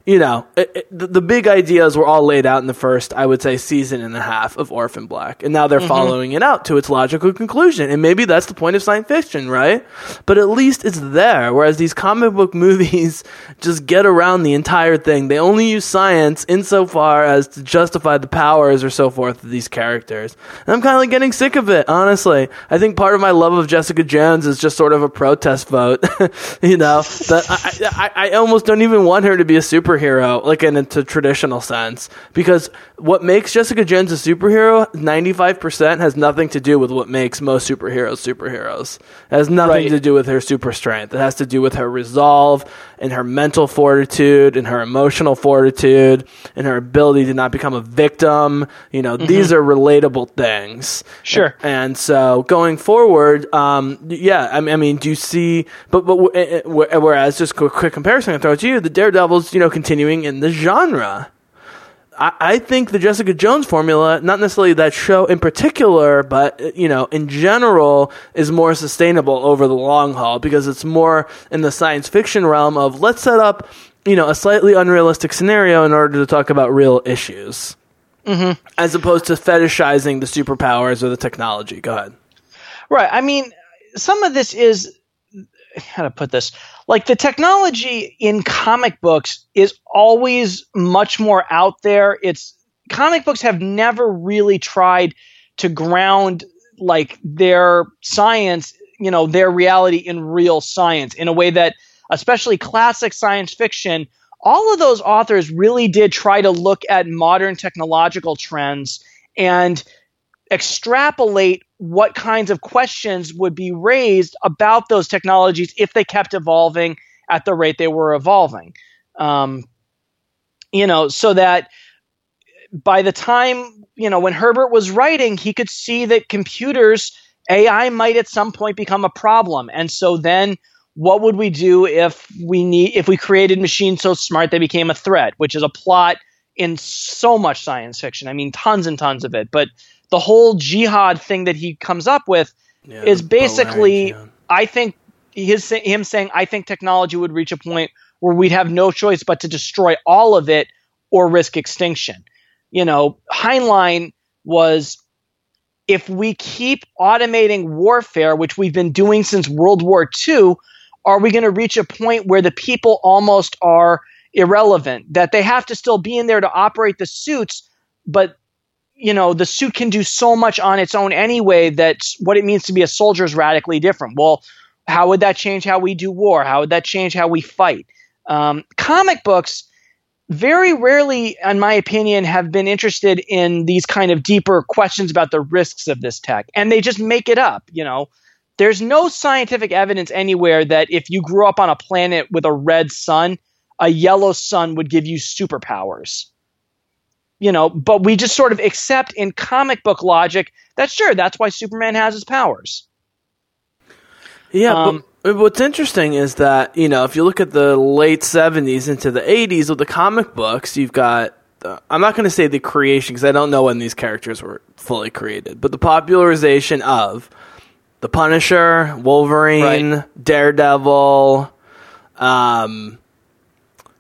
you know, it, it, the, the, big ideas were all laid out in the first, I would say, season and a half of Orphan Black. And now they're mm-hmm. following it out to its logical conclusion. And maybe that's the point of science fiction, right? But at least it's there. Whereas these comic book movies just get around the entire thing. They only use science insofar as to justify the powers or so forth of these characters. And I'm kind of like getting sick of it, honestly. I think part of my love of Jessica Jones is just sort of a protest vote. you know, that I, I, I almost don't even want her to be a super superhero, like in a traditional sense, because what makes Jessica Jones a superhero, 95% has nothing to do with what makes most superheroes superheroes. It has nothing right. to do with her super strength. It has to do with her resolve and her mental fortitude and her emotional fortitude and her ability to not become a victim. You know, mm-hmm. these are relatable things. Sure. And, and so going forward, um, yeah, I mean, I mean, do you see, but, but, eh, eh, whereas just a quick comparison I throw at you, the Daredevils, you know, continuing in the genre. I, I think the Jessica Jones formula, not necessarily that show in particular, but you know, in general, is more sustainable over the long haul because it's more in the science fiction realm of let's set up, you know, a slightly unrealistic scenario in order to talk about real issues, mm-hmm. as opposed to fetishizing the superpowers or the technology. Go ahead. Right. I mean, some of this is how to put this like the technology in comic books is always much more out there. It's comic books have never really tried to ground like their science you know their reality in real science in a way that especially classic science fiction all of those authors really did try to look at modern technological trends and extrapolate what kinds of questions would be raised about those technologies if they kept evolving at the rate they were evolving. Um, you know, so that by the time, you know, when Herbert was writing, he could see that computers, AI might at some point become a problem. And so then what would we do if we need if we created machines so smart they became a threat, which is a plot in so much science fiction. I mean, tons and tons of it. But the whole jihad thing that he comes up with yeah, is basically, yeah. I think his him saying, I think technology would reach a point where we'd have no choice but to destroy all of it or risk extinction. You know, Heinlein was if we keep automating warfare, which we've been doing since World War II, are we going to reach a point where the people almost are irrelevant? That they have to still be in there to operate the suits, but you know the suit can do so much on its own anyway that what it means to be a soldier is radically different. Well how would that change how we do war? How would that change how we fight? Um, comic books very rarely in my opinion have been interested in these kind of deeper questions about the risks of this tech and they just make it up you know? There's no scientific evidence anywhere that if you grew up on a planet with a red sun a yellow sun would give you superpowers you know, but we just sort of accept in comic book logic that sure, that's why Superman has his powers. Yeah, um, but what's interesting is that, you know, if you look at the late 70s into the 80s with the comic books, you've got uh, I'm not going to say the creation because I don't know when these characters were fully created, but the popularization of the Punisher, Wolverine, right. Daredevil, um,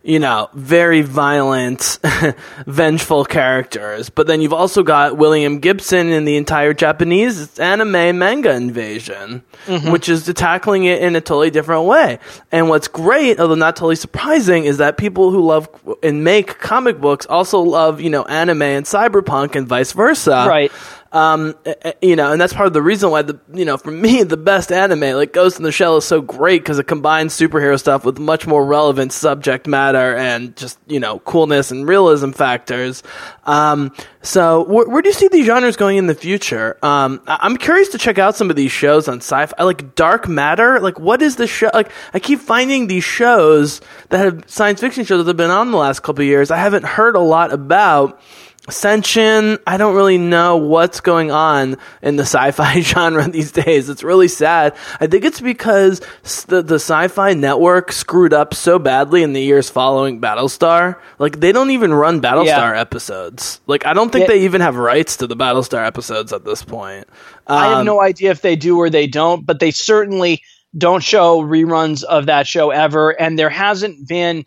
you know, very violent, vengeful characters. But then you've also got William Gibson in the entire Japanese anime manga invasion, mm-hmm. which is tackling it in a totally different way. And what's great, although not totally surprising, is that people who love and make comic books also love, you know, anime and cyberpunk and vice versa. Right. Um, you know, and that's part of the reason why the you know for me the best anime like Ghost in the Shell is so great because it combines superhero stuff with much more relevant subject matter and just you know coolness and realism factors. Um, so where, where do you see these genres going in the future? Um, I- am curious to check out some of these shows on sci-fi, like Dark Matter. Like, what is the show? Like, I keep finding these shows that have science fiction shows that have been on the last couple years. I haven't heard a lot about. Ascension, I don't really know what's going on in the sci-fi genre these days. It's really sad. I think it's because the, the sci-fi network screwed up so badly in the years following Battlestar. Like they don't even run Battlestar yeah. episodes. Like I don't think yeah. they even have rights to the Battlestar episodes at this point. Um, I have um, no idea if they do or they don't, but they certainly don't show reruns of that show ever. And there hasn't been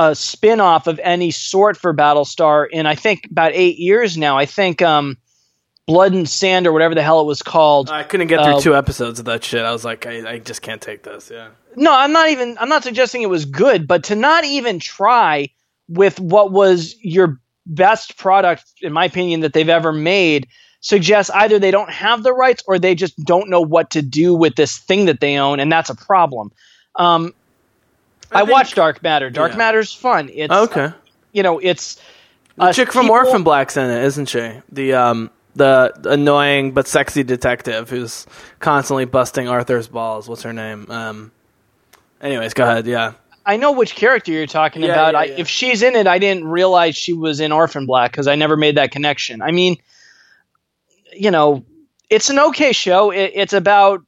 a spin-off of any sort for Battlestar in I think about eight years now. I think um, Blood and Sand or whatever the hell it was called. I couldn't get through uh, two episodes of that shit. I was like, I, I just can't take this. Yeah. No, I'm not even. I'm not suggesting it was good, but to not even try with what was your best product, in my opinion, that they've ever made suggests either they don't have the rights or they just don't know what to do with this thing that they own, and that's a problem. Um, I, I watched Dark Matter. Dark yeah. Matter's fun. It's okay. You know, it's the chick from people, Orphan Black's in it, isn't she? The um the annoying but sexy detective who's constantly busting Arthur's balls. What's her name? Um. Anyways, go ahead. Yeah. I know which character you're talking yeah, about. Yeah. I, if she's in it, I didn't realize she was in Orphan Black because I never made that connection. I mean, you know, it's an okay show. It, it's about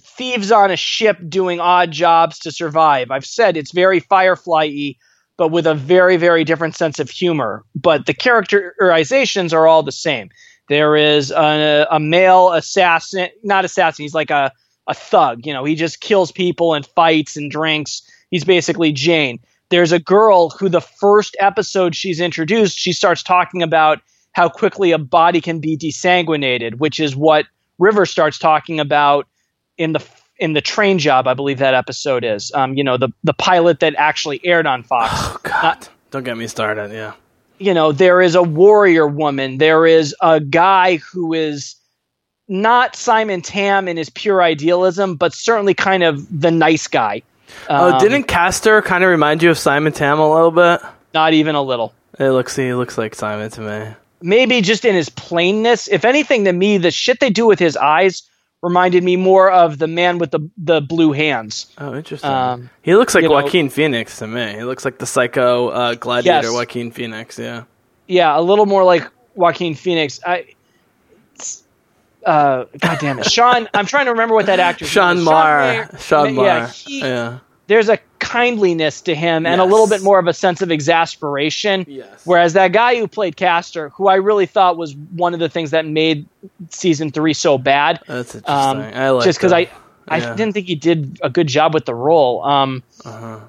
thieves on a ship doing odd jobs to survive. I've said it's very Firefly-y, but with a very, very different sense of humor. But the characterizations are all the same. There is a, a male assassin, not assassin. He's like a a thug. You know, he just kills people and fights and drinks. He's basically Jayne. There's a girl who the first episode she's introduced, she starts talking about how quickly a body can be desanguinated, which is what River starts talking about in the in the train job. I believe that episode is. Um, you know, the the pilot that actually aired on Fox. Oh God! Not, Don't get me started. Yeah. You know, there is a warrior woman. There is a guy who is not Simon Tam in his pure idealism, but certainly kind of the nice guy. Oh, um, didn't Castor kind of remind you of Simon Tam a little bit? Not even a little. It looks he looks like Simon to me. Maybe just in his plainness. If anything, to me, the shit they do with his eyes reminded me more of the man with the the blue hands. Oh, interesting. Um, he looks like Joaquin know, Phoenix to me. He looks like the psycho uh, gladiator yes. Joaquin Phoenix. Yeah. Yeah, a little more like Joaquin Phoenix. I. Uh, God damn it, Sean! I'm trying to remember what that actor. Sean Maher. Sean Maher. Yeah, he, yeah. There's a kindliness to him and yes. a little bit more of a sense of exasperation. Yes. Whereas that guy who played Castor, who I really thought was one of the things that made season three so bad. That's interesting. Um, I like just because I, I yeah. didn't think he did a good job with the role. Um, uh-huh.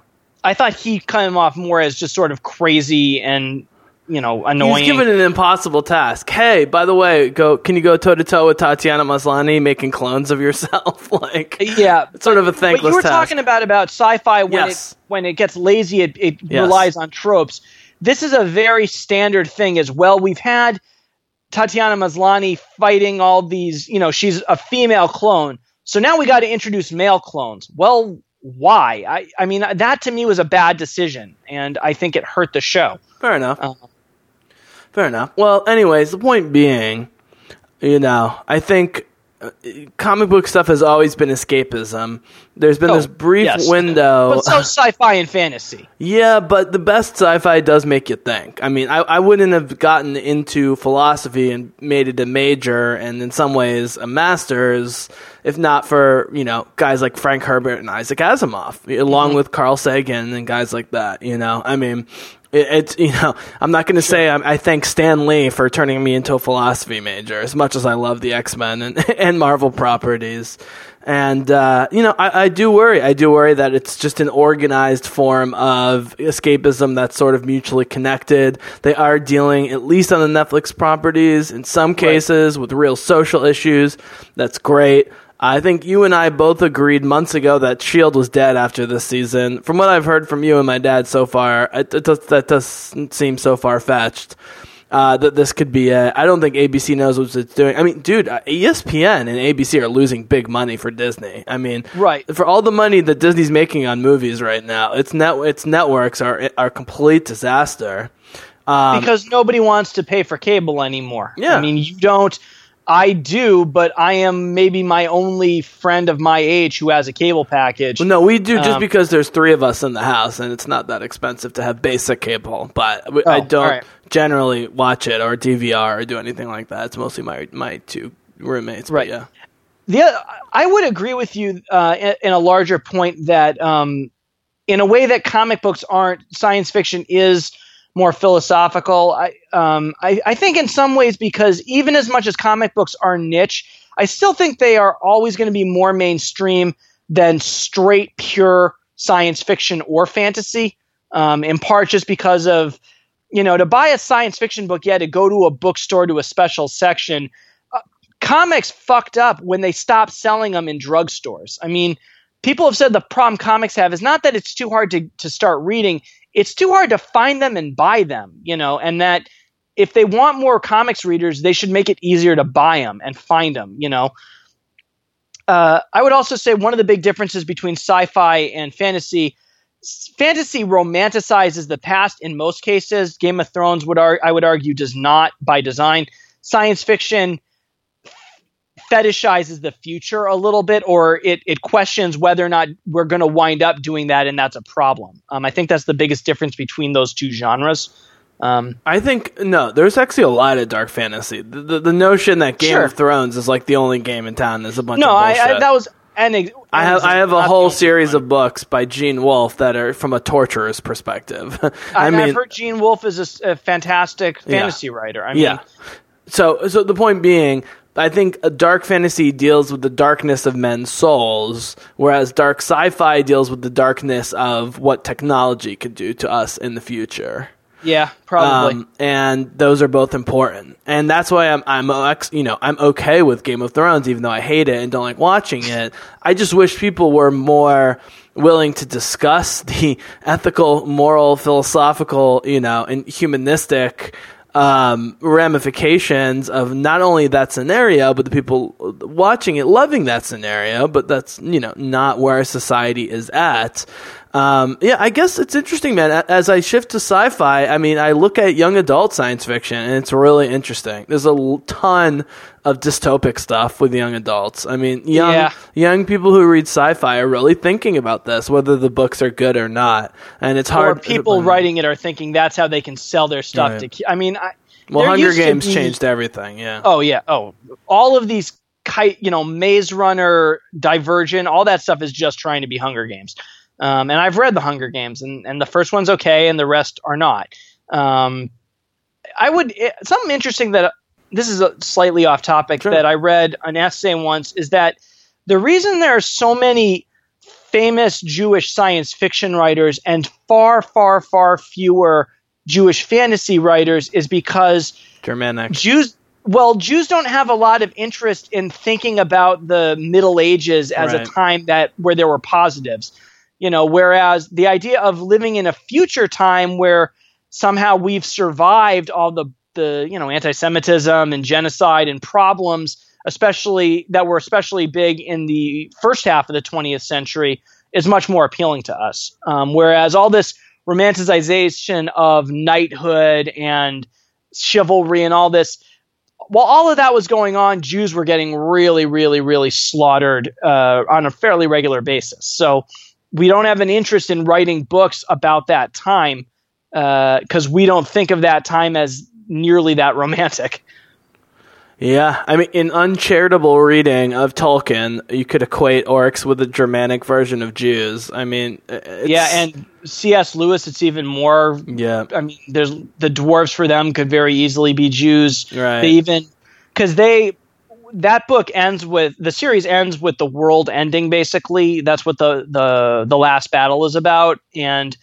I thought he came off more as just sort of crazy and you know annoying. He's given an impossible task. Hey, by the way, go. Can you go toe to toe with Tatiana Maslany making clones of yourself? like, yeah, sort of a thankless. But you were task. talking about about sci-fi when yes. it when it gets lazy, it, it yes. relies on tropes. This is a very standard thing as well. We've had Tatiana Maslany fighting all these. You know, she's a female clone. So now we got to introduce male clones. Well, why? I, I mean, that to me was a bad decision, and I think it hurt the show. Fair enough. Uh, Fair enough. Well, anyways, the point being, you know, I think uh, comic book stuff has always been escapism. There's been oh, this brief yes. window. But so sci-fi and fantasy. Yeah, but the best sci-fi does make you think. I mean, I, I wouldn't have gotten into philosophy and made it a major and in some ways a master's if not for, you know, guys like Frank Herbert and Isaac Asimov, along mm-hmm. with Carl Sagan and guys like that, you know. I mean, it, it's you know I'm not going to say I, I, thank Stan Lee for turning me into a philosophy major as much as I love the X Men and, and Marvel properties, and uh, you know I, I, do worry I do worry that it's just an organized form of escapism that's sort of mutually connected. They are dealing at least on the Netflix properties in some cases right. with real social issues. That's great. I think you and I both agreed months ago that Shield was dead after this season. From what I've heard from you and my dad so far, it, it does, that doesn't seem so far fetched. Uh, that this could be it. I don't think ABC knows what it's doing. I mean, dude, uh, ESPN and ABC are losing big money for Disney. I mean, right for all the money that Disney's making on movies right now, its net its networks are are complete disaster. Um, because nobody wants to pay for cable anymore. Yeah, I mean, you don't I do, but I am maybe my only friend of my age who has a cable package. Well, no, we do just um, because there's three of us in the house, and it's not that expensive to have basic cable. But oh, I don't right. generally watch it or DVR or do anything like that. It's mostly my my two roommates. Right. yeah. The, I would agree with you uh, in, in, a larger point that um, in a way that comic books aren't, science fiction is more philosophical. I, um, I, I think in some ways because even as much as comic books are niche, I still think they are always going to be more mainstream than straight pure science fiction or fantasy. Um, in part just because of you know to buy a science fiction book, you had to go to a bookstore to a special section. Uh, comics fucked up when they stopped selling them in drugstores. I mean, people have said the problem comics have is not that it's too hard to, to start reading it's too hard to find them and buy them, you know, and that if they want more comics readers, they should make it easier to buy them and find them, you know. Uh, I would also say one of the big differences between sci-fi and fantasy, fantasy romanticizes the past in most cases. Game of Thrones would ar- I would argue does not by design. Science fiction fetishizes the future a little bit, or it, it questions whether or not we're going to wind up doing that, and that's a problem. Um, I think that's the biggest difference between those two genres. Um, I think no. There's actually a lot of dark fantasy. The, the, the notion that Game sure. of Thrones is like the only game in town is a bunch no, of bullshit. I, I, that was an. Ex- I have I have a whole series of books by Gene Wolfe that are from a torturer's perspective. I, mean, I've heard Gene Wolfe is a, a fantastic fantasy yeah. writer. I mean, yeah. So so the point being, I think a dark fantasy deals with the darkness of men's souls, whereas dark sci-fi deals with the darkness of what technology could do to us in the future. Yeah, probably. Um, and those are both important, and that's why I'm I'm you know I'm okay with Game of Thrones, even though I hate it and don't like watching it. I just wish people were more willing to discuss the ethical, moral, philosophical, you know, and humanistic um, ramifications of not only that scenario, but the people watching it loving that scenario, but that's, you know, not where society is at. Um, yeah, I guess it's interesting, man. As I shift to sci-fi, I mean, I look at young adult science fiction, and it's really interesting. There's a ton of dystopic stuff with young adults. I mean, young yeah. young people who read sci-fi are really thinking about this, whether the books are good or not. And it's hard. Or people writing it are thinking that's how they can sell their stuff. Right. To, I mean, I, well, Hunger Games be, changed everything. Yeah. Oh yeah. Oh, all of these kite, you know, Maze Runner, Divergent, all that stuff is just trying to be Hunger Games. Um, and I've read the Hunger Games, and, and the first one's okay, and the rest are not. Um, I would it, something interesting that this is a slightly off topic sure. that I read an essay once is that the reason there are so many famous Jewish science fiction writers and far, far, far fewer Jewish fantasy writers is because Germanic Jews. Well, Jews don't have a lot of interest in thinking about the Middle Ages as right. a time that where there were positives you know whereas the idea of living in a future time where somehow we've survived all the the you know anti-semitism and genocide and problems especially that were especially big in the first half of the 20th century is much more appealing to us um, whereas all this romanticization of knighthood and chivalry and all this while all of that was going on, Jews were getting really, really, really slaughtered uh, on a fairly regular basis. So we don't have an interest in writing books about that time because uh, we don't think of that time as nearly that romantic. Yeah, I mean, in uncharitable reading of Tolkien, you could equate orcs with the Germanic version of Jews. I mean, yeah, and C.S. Lewis, it's even more. Yeah, I mean, there's the dwarves for them could very easily be Jews. Right. They even because they that book ends with the series ends with the world ending basically. That's what the the the last battle is about. And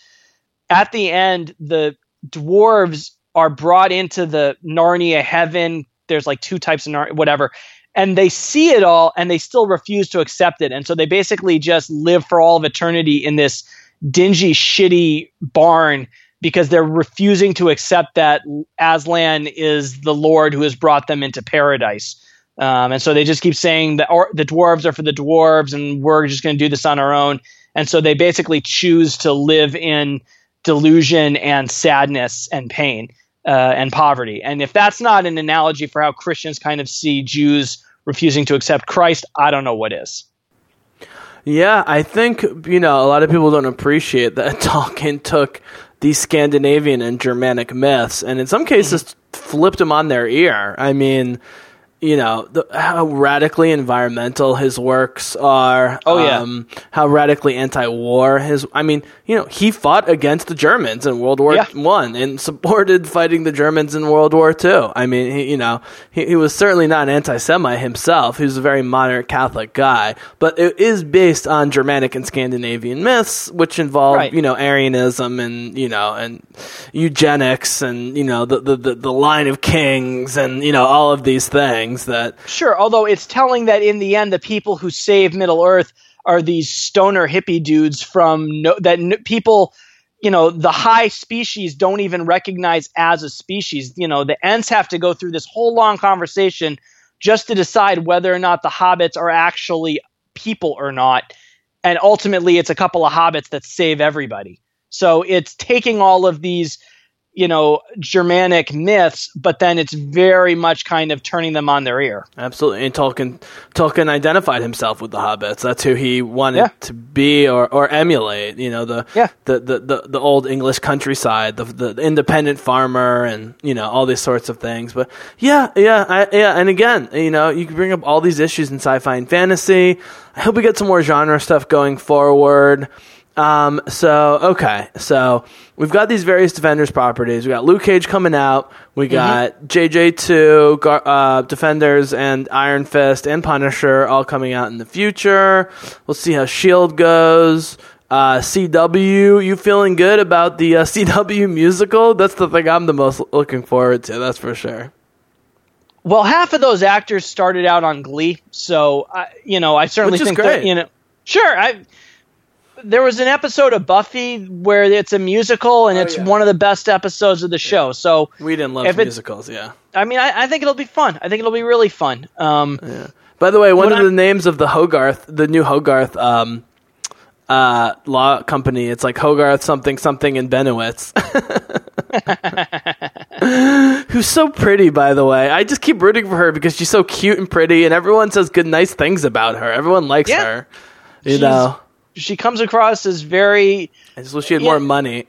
at the end the dwarves are brought into the narnia heaven. There's like two types of Nar- whatever. And they see it all and they still refuse to accept it. And so they basically just live for all of eternity in this dingy shitty barn because they're refusing to accept that Aslan is the Lord who has brought them into paradise. Um, and so they just keep saying that or, the dwarves are for the dwarves and we're just going to do this on our own. And so they basically choose to live in delusion and sadness and pain uh, and poverty. And if that's not an analogy for how Christians kind of see Jews refusing to accept Christ, I don't know what is. Yeah, I think, you know, a lot of people don't appreciate that Tolkien took these Scandinavian and Germanic myths and in some cases mm-hmm. flipped them on their ear. I mean, you know the, how radically environmental his works are. Oh yeah, um, how radically anti-war his. I mean, you know, he fought against the Germans in World War yeah. One and supported fighting the Germans in World War Two. I mean, he, you know, he, he was certainly not an anti-Semite himself. He was a very moderate Catholic guy, but it is based on Germanic and Scandinavian myths, which involve right. you know Aryanism and you know and eugenics and you know the the the, the line of kings and you know all of these things things that sure although it's telling that in the end the people who save middle earth are these stoner hippie dudes from no, that n- people you know the high species don't even recognize as a species. You know the ents have to go through this whole long conversation just to decide whether or not the hobbits are actually people or not. And ultimately it's a couple of hobbits that save everybody. So it's taking all of these you know Germanic myths, but then it's very much kind of turning them on their ear. Absolutely, and Tolkien Tolkien identified himself with the hobbits. That's who he wanted yeah. to be or, or emulate. You know the, yeah. the, the, the the old English countryside, the, the independent farmer, and you know all these sorts of things. But yeah, yeah, I, yeah, and again, you know, you can bring up all these issues in sci-fi and fantasy. I hope we get some more genre stuff going forward. Um, so okay, so we've got these various Defenders properties. We got Luke Cage coming out. We mm-hmm. got mm-hmm. JJ two, uh, Defenders, and Iron Fist and Punisher all coming out in the future. We'll see how Shield goes. Uh, CW, you feeling good about the uh, CW musical? That's the thing I'm the most looking forward to. That's for sure. Well, half of those actors started out on Glee, so I, you know I certainly think great. that you know. Sure, I there was an episode of Buffy where it's a musical and oh, it's yeah. one of the best episodes of the show. So we didn't love musicals, yeah. I mean, I, I, think it'll be fun. I think it'll be really fun. Um, yeah. By the way, one of I'm, the names of the Hogarth, the new Hogarth um, uh, law company, it's like Hogarth something something in Benowitz. Who's so pretty, by the way. I just keep rooting for her because she's so cute and pretty, and everyone says good, nice things about her. Everyone likes yeah. her. You she's, know, she comes across as very. I just wish she had yeah. more money.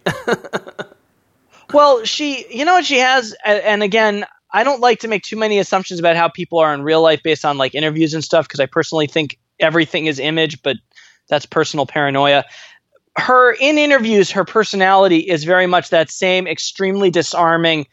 well, she, you know what she has, and again, I don't like to make too many assumptions about how people are in real life based on like interviews and stuff because I personally think everything is image, but that's personal paranoia. Her in interviews, her personality is very much that same extremely disarming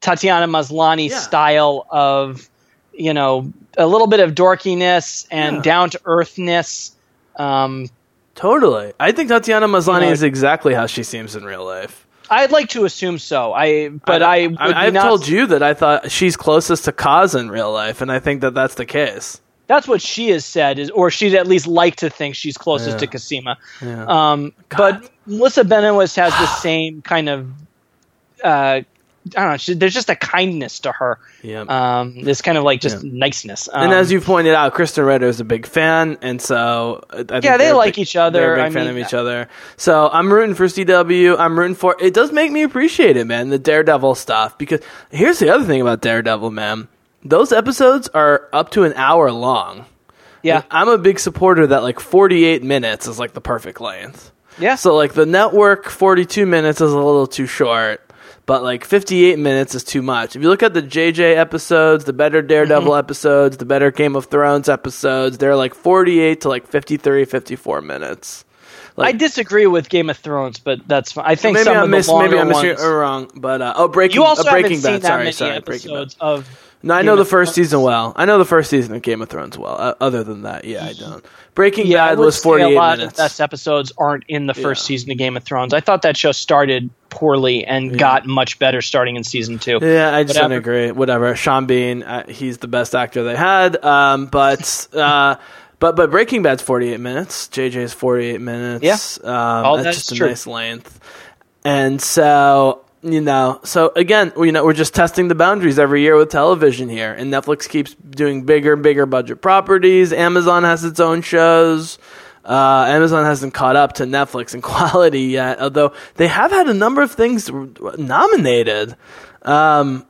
Tatiana Maslany yeah. style of, you know, a little bit of dorkiness and yeah. down to earthness. Um, totally, I think Tatiana Maslany you know, is exactly how she seems in real life. I'd like to assume so. I but I, I have told you that I thought she's closest to Kaz in real life, and I think that that's the case. That's what she has said, is or she'd at least like to think she's closest yeah. to Cosima. Yeah. Um, but Melissa Benoist has the same kind of uh, I don't know. She, there's just a kindness to her. Yeah. Um, this kind of like just yeah. niceness. Um, and as you pointed out, Krysten Ritter is a big fan, and so yeah, they like each other. They're a big I fan mean, of each other. So I'm rooting for CW. I'm rooting for. It does make me appreciate it, man. The Daredevil stuff because here's the other thing about Daredevil, man. Those episodes are up to an hour long. Yeah. And I'm a big supporter that like 48 minutes is like the perfect length. Yeah. So like the network 42 minutes is a little too short but like 58 minutes is too much. If you look at the JJ episodes, the better Daredevil mm-hmm. episodes, the better Game of Thrones episodes, they're like 48 to like 53, 54 minutes. Like, I disagree with Game of Thrones, but that's fine. I think maybe some I miss, maybe I miss you wrong, but uh, oh, Breaking, you also uh, Breaking Bad. Sorry, sorry, episodes of no, I know the first season well. I know the first season of Game of Thrones well. Uh, other than that, yeah, I don't. Breaking yeah, Bad was forty eight minutes. The best episodes aren't in the first yeah. season of Game of Thrones. I thought that show started poorly and yeah. got much better starting in season two. Yeah, I just don't agree. Whatever. Sean Bean, uh, he's the best actor they had. Um, but. Uh, but but Breaking Bad's forty eight minutes. JJ's forty eight minutes. Yeah, um, oh, that's, that's just a true. nice length. And so you know so again you know we're just testing the boundaries every year with television here and netflix keeps doing bigger and bigger budget properties amazon has its own shows uh, amazon hasn't caught up to netflix in quality yet although they have had a number of things nominated um,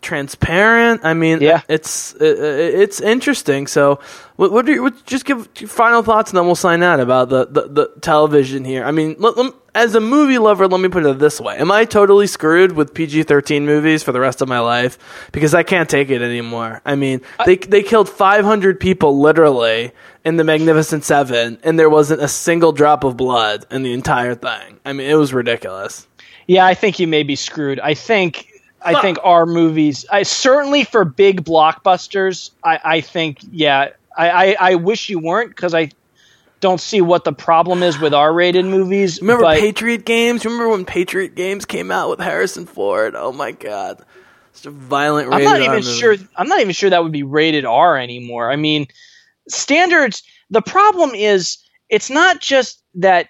transparent. I mean, yeah. it's it's interesting. So, what, what, you, what, just give final thoughts, and then we'll sign out about the, the, the television here. I mean, let, let, as a movie lover, let me put it this way: Am I totally screwed with PG thirteen movies for the rest of my life because I can't take it anymore? I mean, I, they they killed five hundred people literally in the Magnificent Seven, and there wasn't a single drop of blood in the entire thing. I mean, it was ridiculous. Yeah, I think you may be screwed. I think I think our movies, I, certainly for big blockbusters, I, I think, yeah, I, I, I wish you weren't because I don't see what the problem is with R-rated movies. Remember but, Patriot Games? Remember when Patriot Games came out with Harrison Ford? Oh my god, it's a violent. I'm not even movie. sure. I'm not even sure that would be rated R anymore. I mean, standards. The problem is, it's not just that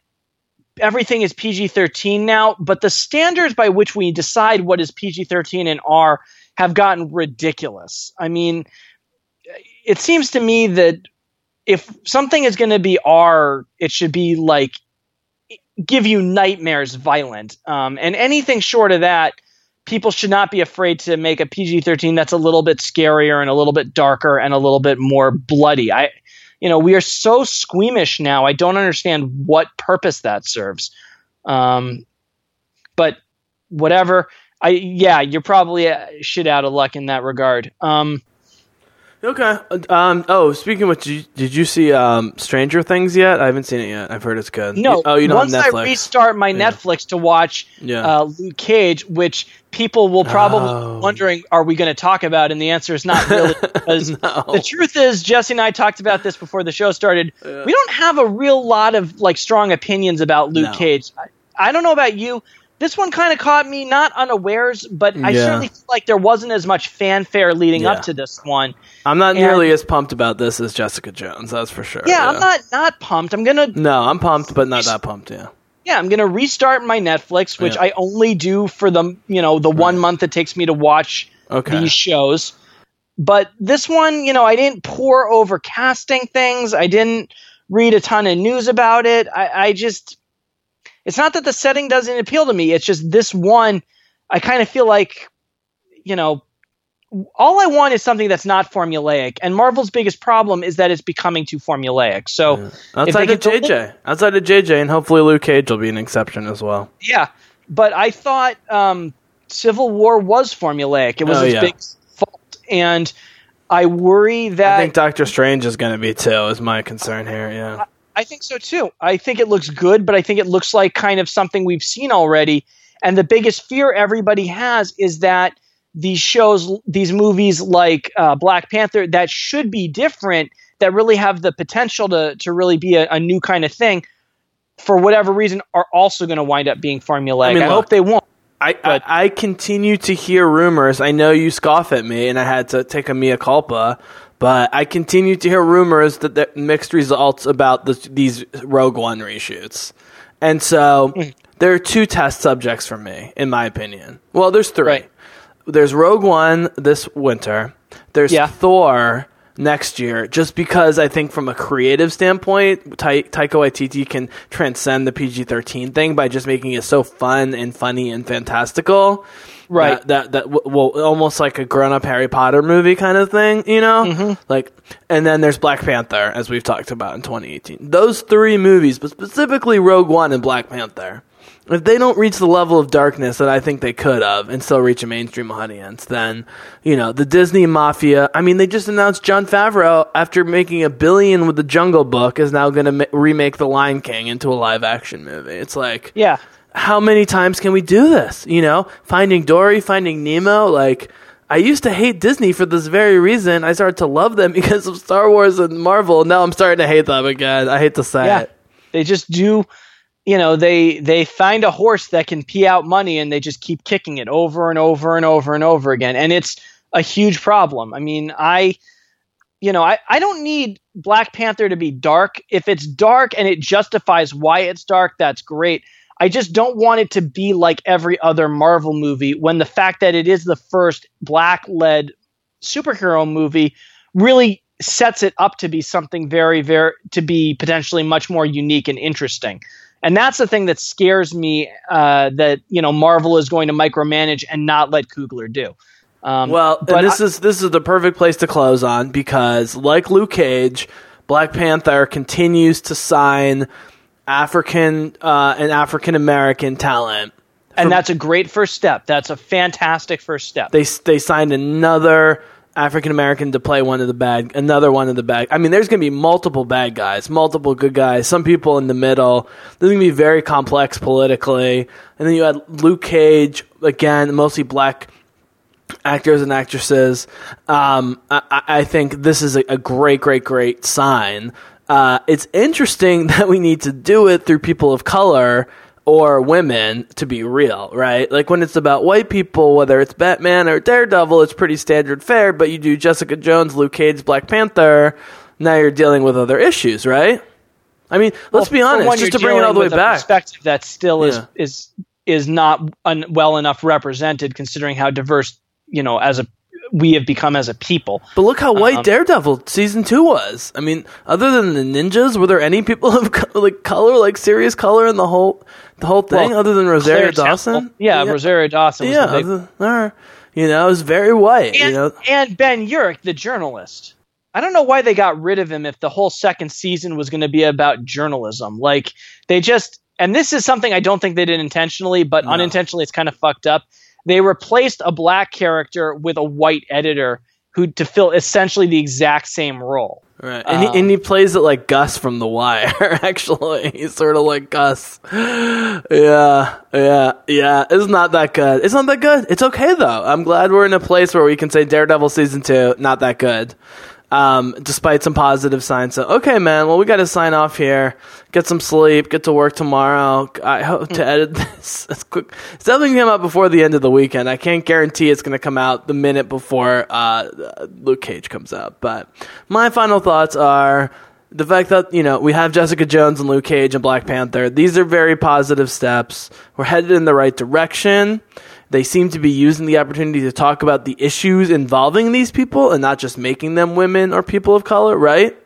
everything is PG 13 now, but the standards by which we decide what is PG 13 and R have gotten ridiculous. I mean, it seems to me that if something is going to be R, it should be like give you nightmares violent. Um, and anything short of that, people should not be afraid to make a PG 13 that's a little bit scarier and a little bit darker and a little bit more bloody. I you know, we are so squeamish now. I don't understand what purpose that serves. Um, but whatever. I yeah, you're probably shit out of luck in that regard. Um, Okay. Um. Oh, speaking of which, did you, did you see um, Stranger Things yet? I haven't seen it yet. I've heard it's good. No. Oh, you know once Netflix. I restart my Yeah. Netflix to watch Yeah. uh, Luke Cage, which people will probably Oh. be wondering, are we going to talk about? And the answer is not really. Because No. the truth is, Jesse and I talked about this before the show started. We don't have a real lot of like strong opinions about Luke No. Cage. I, I don't know about you. This one kind of caught me not unawares, but I Yeah. certainly feel like there wasn't as much fanfare leading Yeah. up to this one. I'm not and- nearly as pumped about this as Jessica Jones. That's for sure. Yeah, I'm not not pumped. I'm gonna No, I'm pumped, but not that pumped. Yeah. yeah, I'm gonna restart my Netflix, which Yeah. I only do for the you know the one month it takes me to watch Okay. these shows. But this one, you know, I didn't pour over casting things. I didn't read a ton of news about it. I, I just it's not that the setting doesn't appeal to me. It's just this one, I kind of feel like, you know, all I want is something that's not formulaic. And Marvel's biggest problem is that it's becoming too formulaic. So Outside of JJ, outside of JJ, and hopefully Luke Cage will be an exception as well. Yeah, but I thought um, Civil War was formulaic. It was Oh, its yeah. big fault, and I worry that I think Doctor Strange is going to be too. Is my concern here? Yeah. I think so too. I think it looks good, but I think it looks like kind of something we've seen already. And the biggest fear everybody has is that these shows, these movies like uh, Black Panther, that should be different, that really have the potential to to really be a, a new kind of thing, for whatever reason, are also going to wind up being formulaic. I, mean, look, hope they won't. I, I I continue to hear rumors. I know you scoff at me, and I had to take a mea culpa. But I continue to hear rumors that there mixed results about this, these Rogue One reshoots, and so Hmm. there are two test subjects for me, in my opinion. Well, there's three. Right. There's Rogue One this winter. There's Yeah. Thor next year, just because I think from a creative standpoint, Ta- Taika Waititi can transcend the PG-13 thing by just making it so fun and funny and fantastical. Right. That that, that well, almost like a grown-up Harry Potter movie kind of thing, you know? Mm-hmm. Like, and then there's Black Panther, as we've talked about in 2018. Those three movies, but specifically Rogue One and Black Panther. If they don't reach the level of darkness that I think they could have and still reach a mainstream audience, then, you know, the Disney Mafia. I mean, they just announced Jon Favreau, after making a billion with the Jungle Book, is now going to ma- remake The Lion King into a live action movie. It's like, Yeah. How many times can we do this? You know, Finding Dory, Finding Nemo. Like, I used to hate Disney for this very reason. I started to love them because of Star Wars and Marvel. Now I'm starting to hate them again. I hate to say Yeah. it. They just do you know, they they find a horse that can pee out money and they just keep kicking it over and over and over and over again. And it's a huge problem. I mean, I you know, I, I don't need Black Panther to be dark. If it's dark and it justifies why it's dark, that's great. I just don't want it to be like every other Marvel movie when the fact that it is the first black led superhero movie really sets it up to be something very, very, to be potentially much more unique and interesting. And that's the thing that scares me uh, that, you know, Marvel is going to micromanage and not let Coogler do. Um, Well, but this I- is this is the perfect place to close on because, like Luke Cage, Black Panther continues to sign African uh, and African American talent. and that's a great first step. That's a fantastic first step. They they signed another African American to play one of the bad, another one of the bad. I mean, there's going to be multiple bad guys, multiple good guys, some people in the middle. There's going to be very complex politically, and then you had Luke Cage again, mostly black actors and actresses. Um, I, I I think this is a, a great, great, great sign. Uh, it's interesting that we need to do it through people of color or women to be real, right? Like when it's about white people, whether it's Batman or Daredevil, it's pretty standard fare. But you do Jessica Jones, Luke Cage, Black Panther, now you're dealing with other issues, right? I mean, let's Well, be honest, one, just to bring it all the way dealing with a back. perspective that still is Yeah. is is not un, well enough represented, considering how diverse you know as a we have become as a people. But look how white Um, Daredevil season two was. I mean, other than the ninjas, were there any people of co- like color, like serious color in the whole the whole thing, Well, other than Rosario Dawson? Temple- yeah, Rosario Dawson was yeah, the big other- you know, it was very white. and, you know, and Ben Urich, the journalist. I don't know why they got rid of him if the whole second season was going to be about journalism. Like they just, and this is something I don't think they did intentionally, but No. unintentionally, it's kind of fucked up. They replaced a black character with a white editor who to fill essentially the exact same role. Right, and, um, he, and he plays it like Gus from The Wire. Actually, he's sort of like Gus. Yeah, yeah, yeah. It's not that good. It's not that good. It's okay though. I'm glad we're in a place where we can say Daredevil season two not that good um, despite some positive signs. So, okay, man, well, we got to sign off here, get some sleep, get to work tomorrow. I hope to edit this as quick. It's definitely going to come out before the end of the weekend. I can't guarantee it's going to come out the minute before uh, Luke Cage comes out. But my final thoughts are the fact that you know we have Jessica Jones and Luke Cage and Black Panther. These are very positive steps. We're headed in the right direction. They seem to be using the opportunity to talk about the issues involving these people and not just making them women or people of color, right?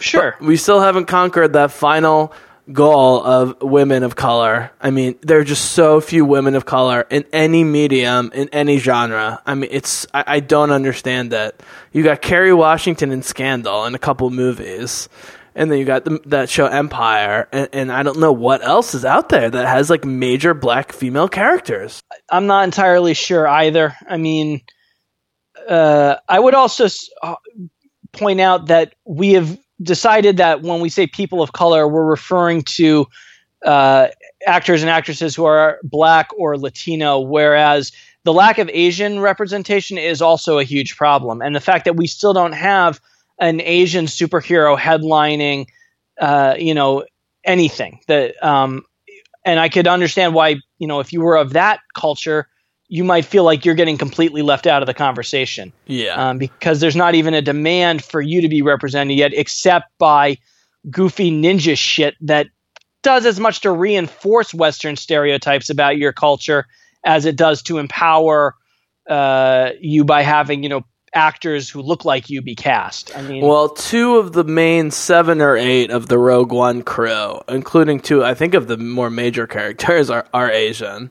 Sure. But we still haven't conquered that final goal of women of color. I mean, there are just so few women of color in any medium, in any genre. I mean, it's, I, I don't understand that. You got Kerry Washington in Scandal in a couple movies and then you got the, that show Empire, and, and, I don't know what else is out there that has like major black female characters. I'm not entirely sure either. I mean, uh, I would also uh, point out that we have decided that when we say people of color, we're referring to uh, actors and actresses who are black or Latino, whereas the lack of Asian representation is also a huge problem, and the fact that we still don't have an Asian superhero headlining, uh, you know, anything that, um, and I could understand why, you know, if you were of that culture, you might feel like you're getting completely left out of the conversation. Yeah. Um, because there's not even a demand for you to be represented yet, except by goofy ninja shit that does as much to reinforce Western stereotypes about your culture as it does to empower uh, you by having, you know, actors who look like you be cast. I mean, well, two of the main seven or eight of the Rogue One crew, including two, I think, of the more major characters, are are Asian.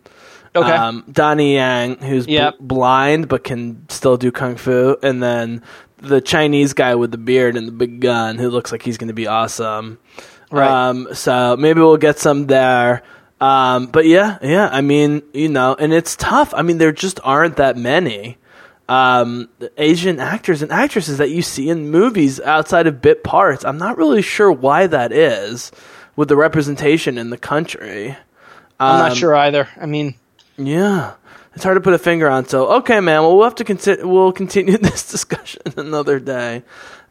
Okay. Um, Donnie Yen, who's yep. b- blind but can still do kung fu, and then the Chinese guy with the beard and the big gun, who looks like he's going to be awesome. Right. Um, so maybe we'll get some there. Um, but yeah, yeah. I mean, you know, and it's tough. I mean, there just aren't that many um, Asian actors and actresses that you see in movies outside of bit parts. I'm not really sure why that is with the representation in the country. I'm not um, sure either. I mean, yeah, it's hard to put a finger on. So, okay, man. Well, we'll have to consider. We'll continue this discussion another day,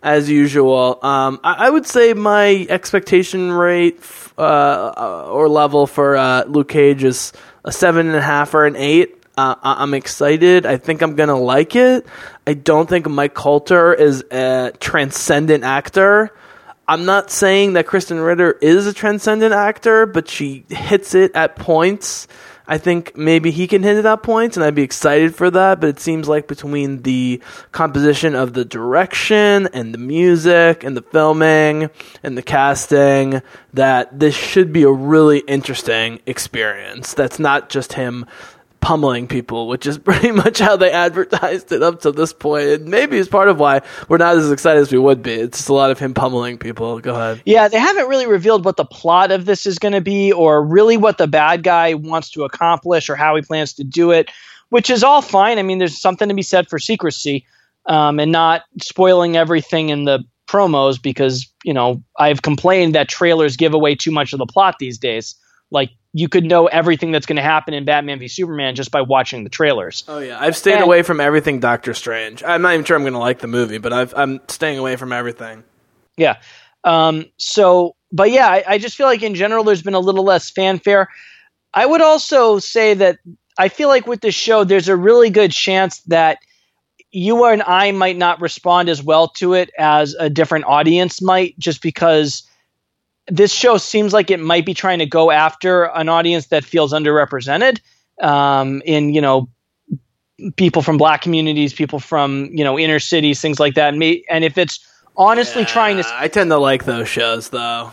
as usual. Um, I, I, would say my expectation rate uh, uh, or level for uh, Luke Cage is a seven and a half or an eight. Uh, I'm excited. I think I'm gonna like it. I don't think Mike Colter is a transcendent actor. I'm not saying that Krysten Ritter is a transcendent actor, but she hits it at points. I think maybe he can hit it at points, and I'd be excited for that. But it seems like between the composition of the direction and the music and the filming and the casting, that this should be a really interesting experience. That's not just him pummeling people, which is pretty much how they advertised it up to this point. And maybe it's part of why we're not as excited as we would be. It's just a lot of him pummeling people. Go ahead. Yeah, they haven't really revealed what the plot of this is going to be or really what the bad guy wants to accomplish or how he plans to do it, which is all fine. I mean, there's something to be said for secrecy um, and not spoiling everything in the promos because, you know, I've complained that trailers give away too much of the plot these days. Like you could know everything that's going to happen in Batman v Superman just by watching the trailers. Oh yeah, I've stayed and, away from everything Doctor Strange. I'm not even sure I'm going to like the movie, but i am staying away from everything. Yeah. Um, so, but yeah, I, I just feel like in general there's been a little less fanfare. I would also say that I feel like with this show there's a really good chance that you and I might not respond as well to it as a different audience might, just because this show seems like it might be trying to go after an audience that feels underrepresented um, in you know people from black communities, people from you know inner cities, things like that. And, if it's honestly yeah, trying to, I tend to like those shows though.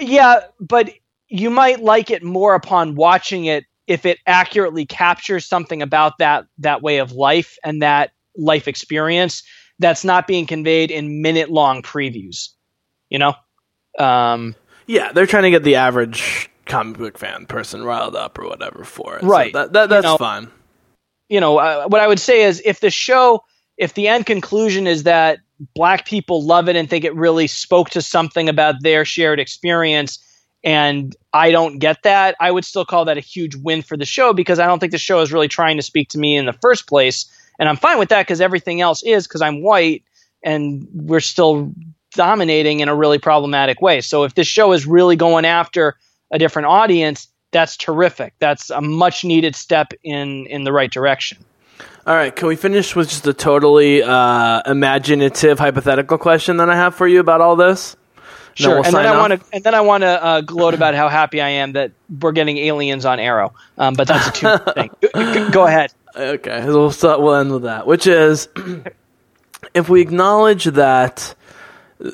Yeah, but you might like it more upon watching it if it accurately captures something about that that way of life and that life experience that's not being conveyed in minute long previews. You know. Um, yeah, they're trying to get the average comic book fan person riled up or whatever for it. Right. So that, that, that's you know, fine. You know, uh, what I would say is if the show if the end conclusion is that black people love it and think it really spoke to something about their shared experience and I don't get that, I would still call that a huge win for the show because I don't think the show is really trying to speak to me in the first place. And I'm fine with that because everything else is because I'm white and we're still dominating in a really problematic way. So if this show is really going after a different audience, that's terrific. That's a much needed step in in the right direction. All right, can we finish with just a totally uh, imaginative hypothetical question that I have for you about all this? Sure, we'll and, then I want to, and then I want to uh, gloat about how happy I am that we're getting aliens on Arrow. Um, but that's a two thing. Go, go ahead. Okay, we'll start, we'll end with that, which is if we acknowledge that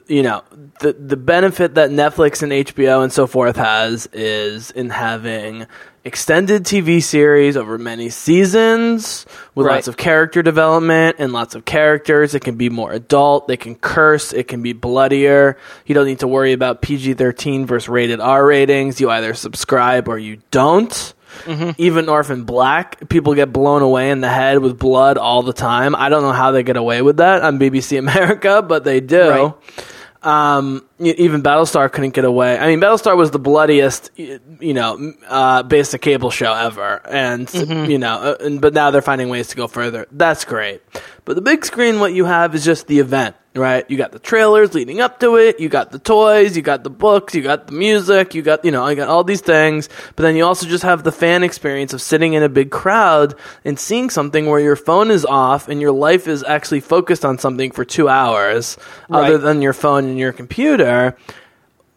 you know the the benefit that Netflix and HBO and so forth has is in having extended TV series over many seasons with right. lots of character development and lots of characters. It can be more adult. They can curse. It can be bloodier. You don't need to worry about PG 13 versus rated R ratings. You either subscribe or you don't. Mm-hmm. Even Orphan Black, people get blown away in the head with blood all the time. I don't know how they get away with that on BBC America, but they do. Right. Um, even Battlestar couldn't get away. I mean, Battlestar was the bloodiest, you know, uh, basic cable show ever, and mm-hmm. you know, uh, and, but now they're finding ways to go further. That's great. But the big screen, what you have is just the event right? You got the trailers leading up to it, you got the toys, you got the books, you got the music, you got, you know, I got all these things, but then you also just have the fan experience of sitting in a big crowd and seeing something where your phone is off and your life is actually focused on something for two hours right. other than your phone and your computer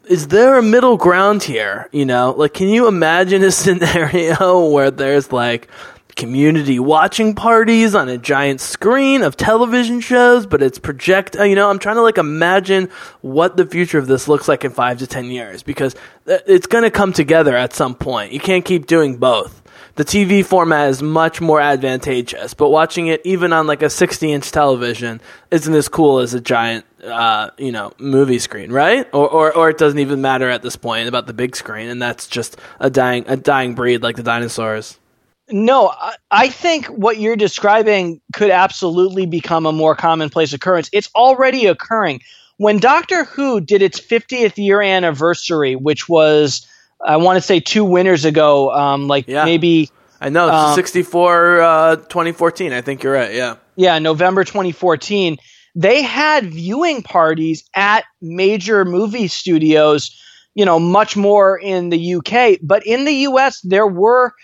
is there a middle ground here? You know, like, can you imagine a scenario where there's like community watching parties on a giant screen of television shows, but it's project, uh, you know, I'm trying to like imagine what the future of this looks like in five to 10 years because it's going to come together at some point. You can't keep doing both. The TV format is much more advantageous, but watching it even on like a 60 inch television isn't as cool as a giant, uh, you know, movie screen, right? Or, or, or it doesn't even matter at this point about the big screen, and that's just a dying, a dying breed like the dinosaurs. No, I think what you're describing could absolutely become a more commonplace occurrence. It's already occurring. When Doctor Who did its 50th year anniversary, which was, I want to say, two winters ago, um, like yeah. maybe. I know, um, 64 uh, 2014. I think you're right. Yeah. Yeah, November 2014. They had viewing parties at major movie studios, you know, much more in the UK. But in the US, there were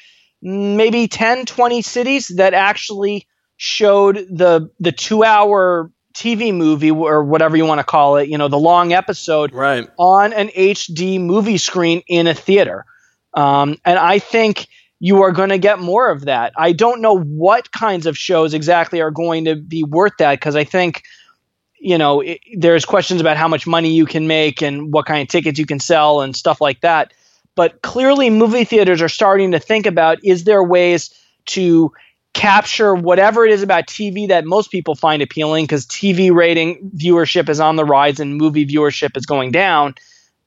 maybe 10, 20 cities that actually showed the the two hour TV movie or whatever you want to call it, you know, the long episode right. on an HD movie screen in a theater. Um, and I think you are going to get more of that. I don't know what kinds of shows exactly are going to be worth that because I think, you know, it, there's questions about how much money you can make and what kind of tickets you can sell and stuff like that. But clearly, movie theaters are starting to think about is there ways to capture whatever it is about TV that most people find appealing because TV rating viewership is on the rise and movie viewership is going down,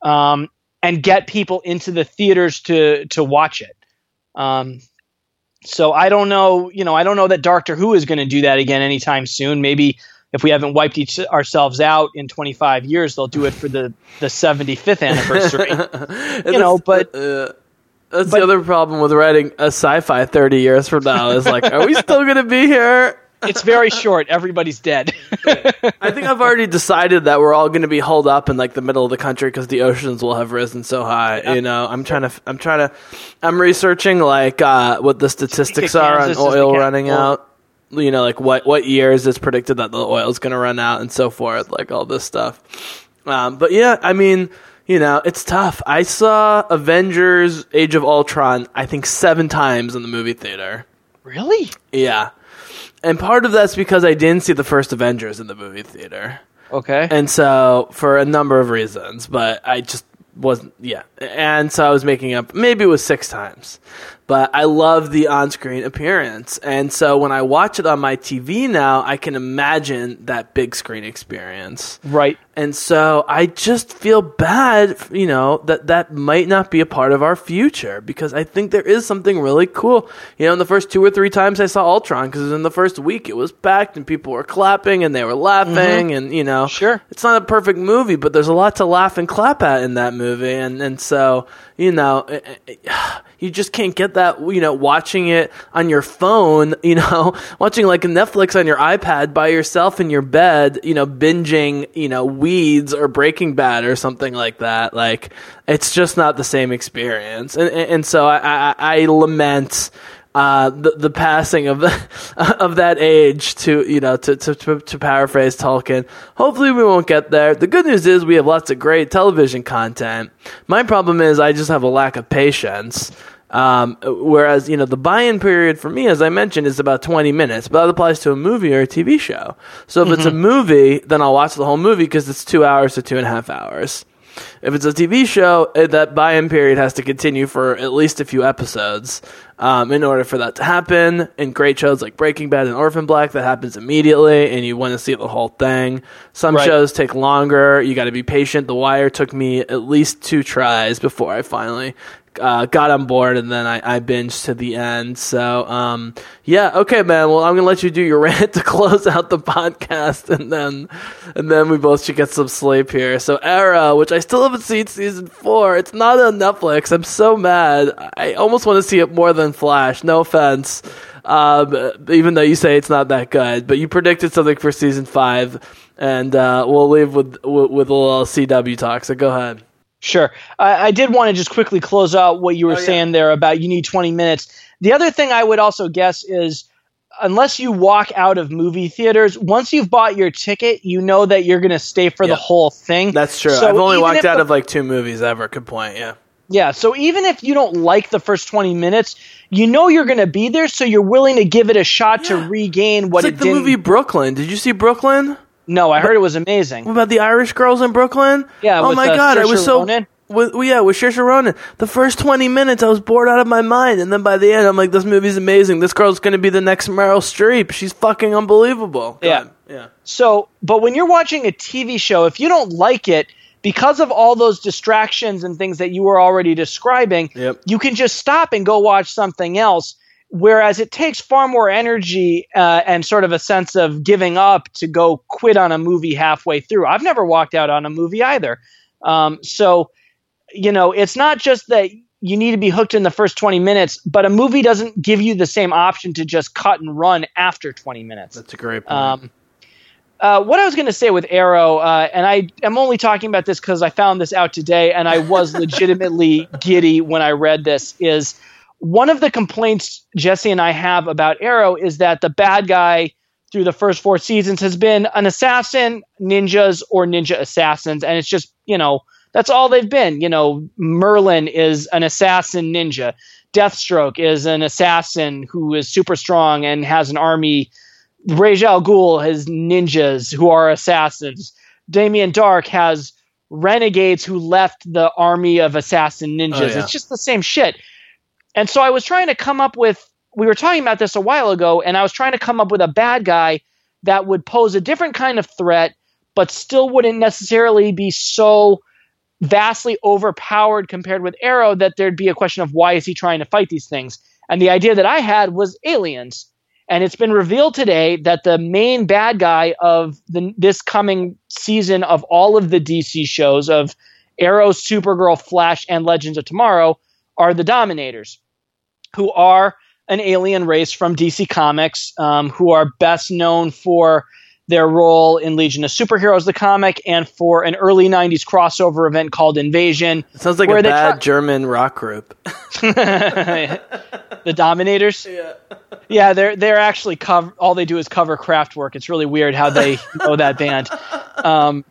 um, and get people into the theaters to to watch it. Um, so I don't know, you know, I don't know that Doctor Who is going to do that again anytime soon. Maybe if we haven't wiped each ourselves out in 25 years, they'll do it for the, the 75th anniversary. you know, but. Uh, that's but, the other problem with writing a sci-fi 30 years from now is like, are we still going to be here? It's very short. Everybody's dead. I think I've already decided that we're all going to be holed up in like the middle of the country because the oceans will have risen so high. Yeah. You know, I'm trying to, I'm trying to, I'm researching like uh, what the statistics are on oil running out you know, like what what years it's predicted that the oil is going to run out and so forth, like all this stuff. Um, but yeah, I mean, you know, it's tough. I saw Avengers: Age of Ultron, I think seven times in the movie theater. Really? Yeah, and part of that's because I didn't see the first Avengers in the movie theater. Okay. And so, for a number of reasons, but I just wasn't, yeah. And so I was making up, maybe it was six times. But I love the on-screen appearance. And so when I watch it on my TV now, I can imagine that big screen experience. Right. And so I just feel bad, you know, that that might not be a part of our future because I think there is something really cool. You know, in the first two or three times I saw Ultron, because in the first week it was packed and people were clapping and they were laughing, mm-hmm. and you know, sure, it's not a perfect movie, but there's a lot to laugh and clap at in that movie, and and so you know, eh, eh, eh, it, it, you just can't get that, you know, watching it on your phone, you know, watching like Netflix on your iPad by yourself in your bed, you know, binging, you know, Weeds or Breaking Bad or something like that. Like, it's just not the same experience. And, and, and so I, I, I lament uh, the the passing of the, of that age to you know to, to, to to paraphrase Tolkien. Hopefully we won't get there. The good news is we have lots of great television content. My problem is I just have a lack of patience. Um, whereas you know the buy-in period for me, as I mentioned, is about 20 minutes, but that applies to a movie or a TV show. So if mm-hmm. it's a mm-hmm. movie, then I'll watch the whole movie because it's two hours to two and a half hours. If it's a TV show, eh, that buy-in period has to continue for at least a few episodes um, in order for that to happen. In great shows like Breaking Bad and Orphan Black, that happens immediately, and you want to see the whole thing. Some right. shows take longer. You got to be patient. The Wire took me at least two tries before I finally uh, got on board and then I, I binged to the end. So, um, yeah, okay, man. Well, I'm gonna let you do your rant to close out the podcast, and then, and then we both should get some sleep here. So, Arrow, which I still haven't seen season four. It's not on Netflix. I'm so mad. I almost want to see it more than Flash. No offense. Um, even though you say it's not that good, but you predicted something for season five, and uh, we'll leave with, with with a little CW talk. So go ahead. Sure. I, I did want to just quickly close out what you were oh, saying yeah. there about you need 20 minutes. The other thing I would also guess is unless you walk out of movie theaters, once you've bought your ticket, you know that you're going to stay for yeah. the whole thing. That's true. So I've only walked out the, of like two movies ever. Good point. Yeah. Yeah. So even if you don't like the first 20 minutes, you know you're going to be there, so you're willing to give it a shot yeah. to regain what it's like it the movie Brooklyn. Did you see Brooklyn? No, I heard it was amazing. What about the Irish girls in Brooklyn? Yeah. Oh my uh, god, I was so. With, yeah, with Saoirse Ronan. The first 20 minutes, I was bored out of my mind. And then by the end, I'm like, this movie's amazing. This girl's going to be the next Meryl Streep. She's fucking unbelievable. yeah. Yeah. So, but when you're watching a TV show, if you don't like it, because of all those distractions and things that you were already describing, yep. you can just stop and go watch something else Whereas it takes far more energy uh, and sort of a sense of giving up to go quit on a movie halfway through. I've never walked out on a movie either. Um, so, you know, it's not just that you need to be hooked in the first 20 minutes, but a movie doesn't give you the same option to just cut and run after 20 minutes. That's a great point. Um, uh, what I was going to say with Arrow, uh, and I am only talking about this because I found this out today, and I was legitimately giddy when I read this, is – one of the complaints Jesse and I have about Arrow is that the bad guy through the first four seasons has been an assassin, ninjas, or ninja assassins, and it's just you know that's all they've been. You know, Merlyn is an assassin ninja. Deathstroke is an assassin who is super strong and has an army. Ra's al Ghul has ninjas who are assassins. Damien Darhk has renegades who left the army of assassin ninjas. Oh, yeah. It's just the same shit. And so I was trying to come up with, we were talking about this a while ago, and I was trying to come up with a bad guy that would pose a different kind of threat, but still wouldn't necessarily be so vastly overpowered compared with Arrow that there'd be a question of why is he trying to fight these things. And the idea that I had was aliens. And it's been revealed today that the main bad guy of the, this coming season of all of the DC shows of Arrow, Supergirl, Flash, and Legends of Tomorrow are the Dominators who are an alien race from DC Comics, um, who are best known for their role in Legion of Superheroes, the comic, and for an early '90s crossover event called Invasion. It sounds like a bad German rock group. the Dominators. Yeah, yeah, they're they're actually cover. All they do is cover Kraftwerk. It's really weird how they know that band. Um,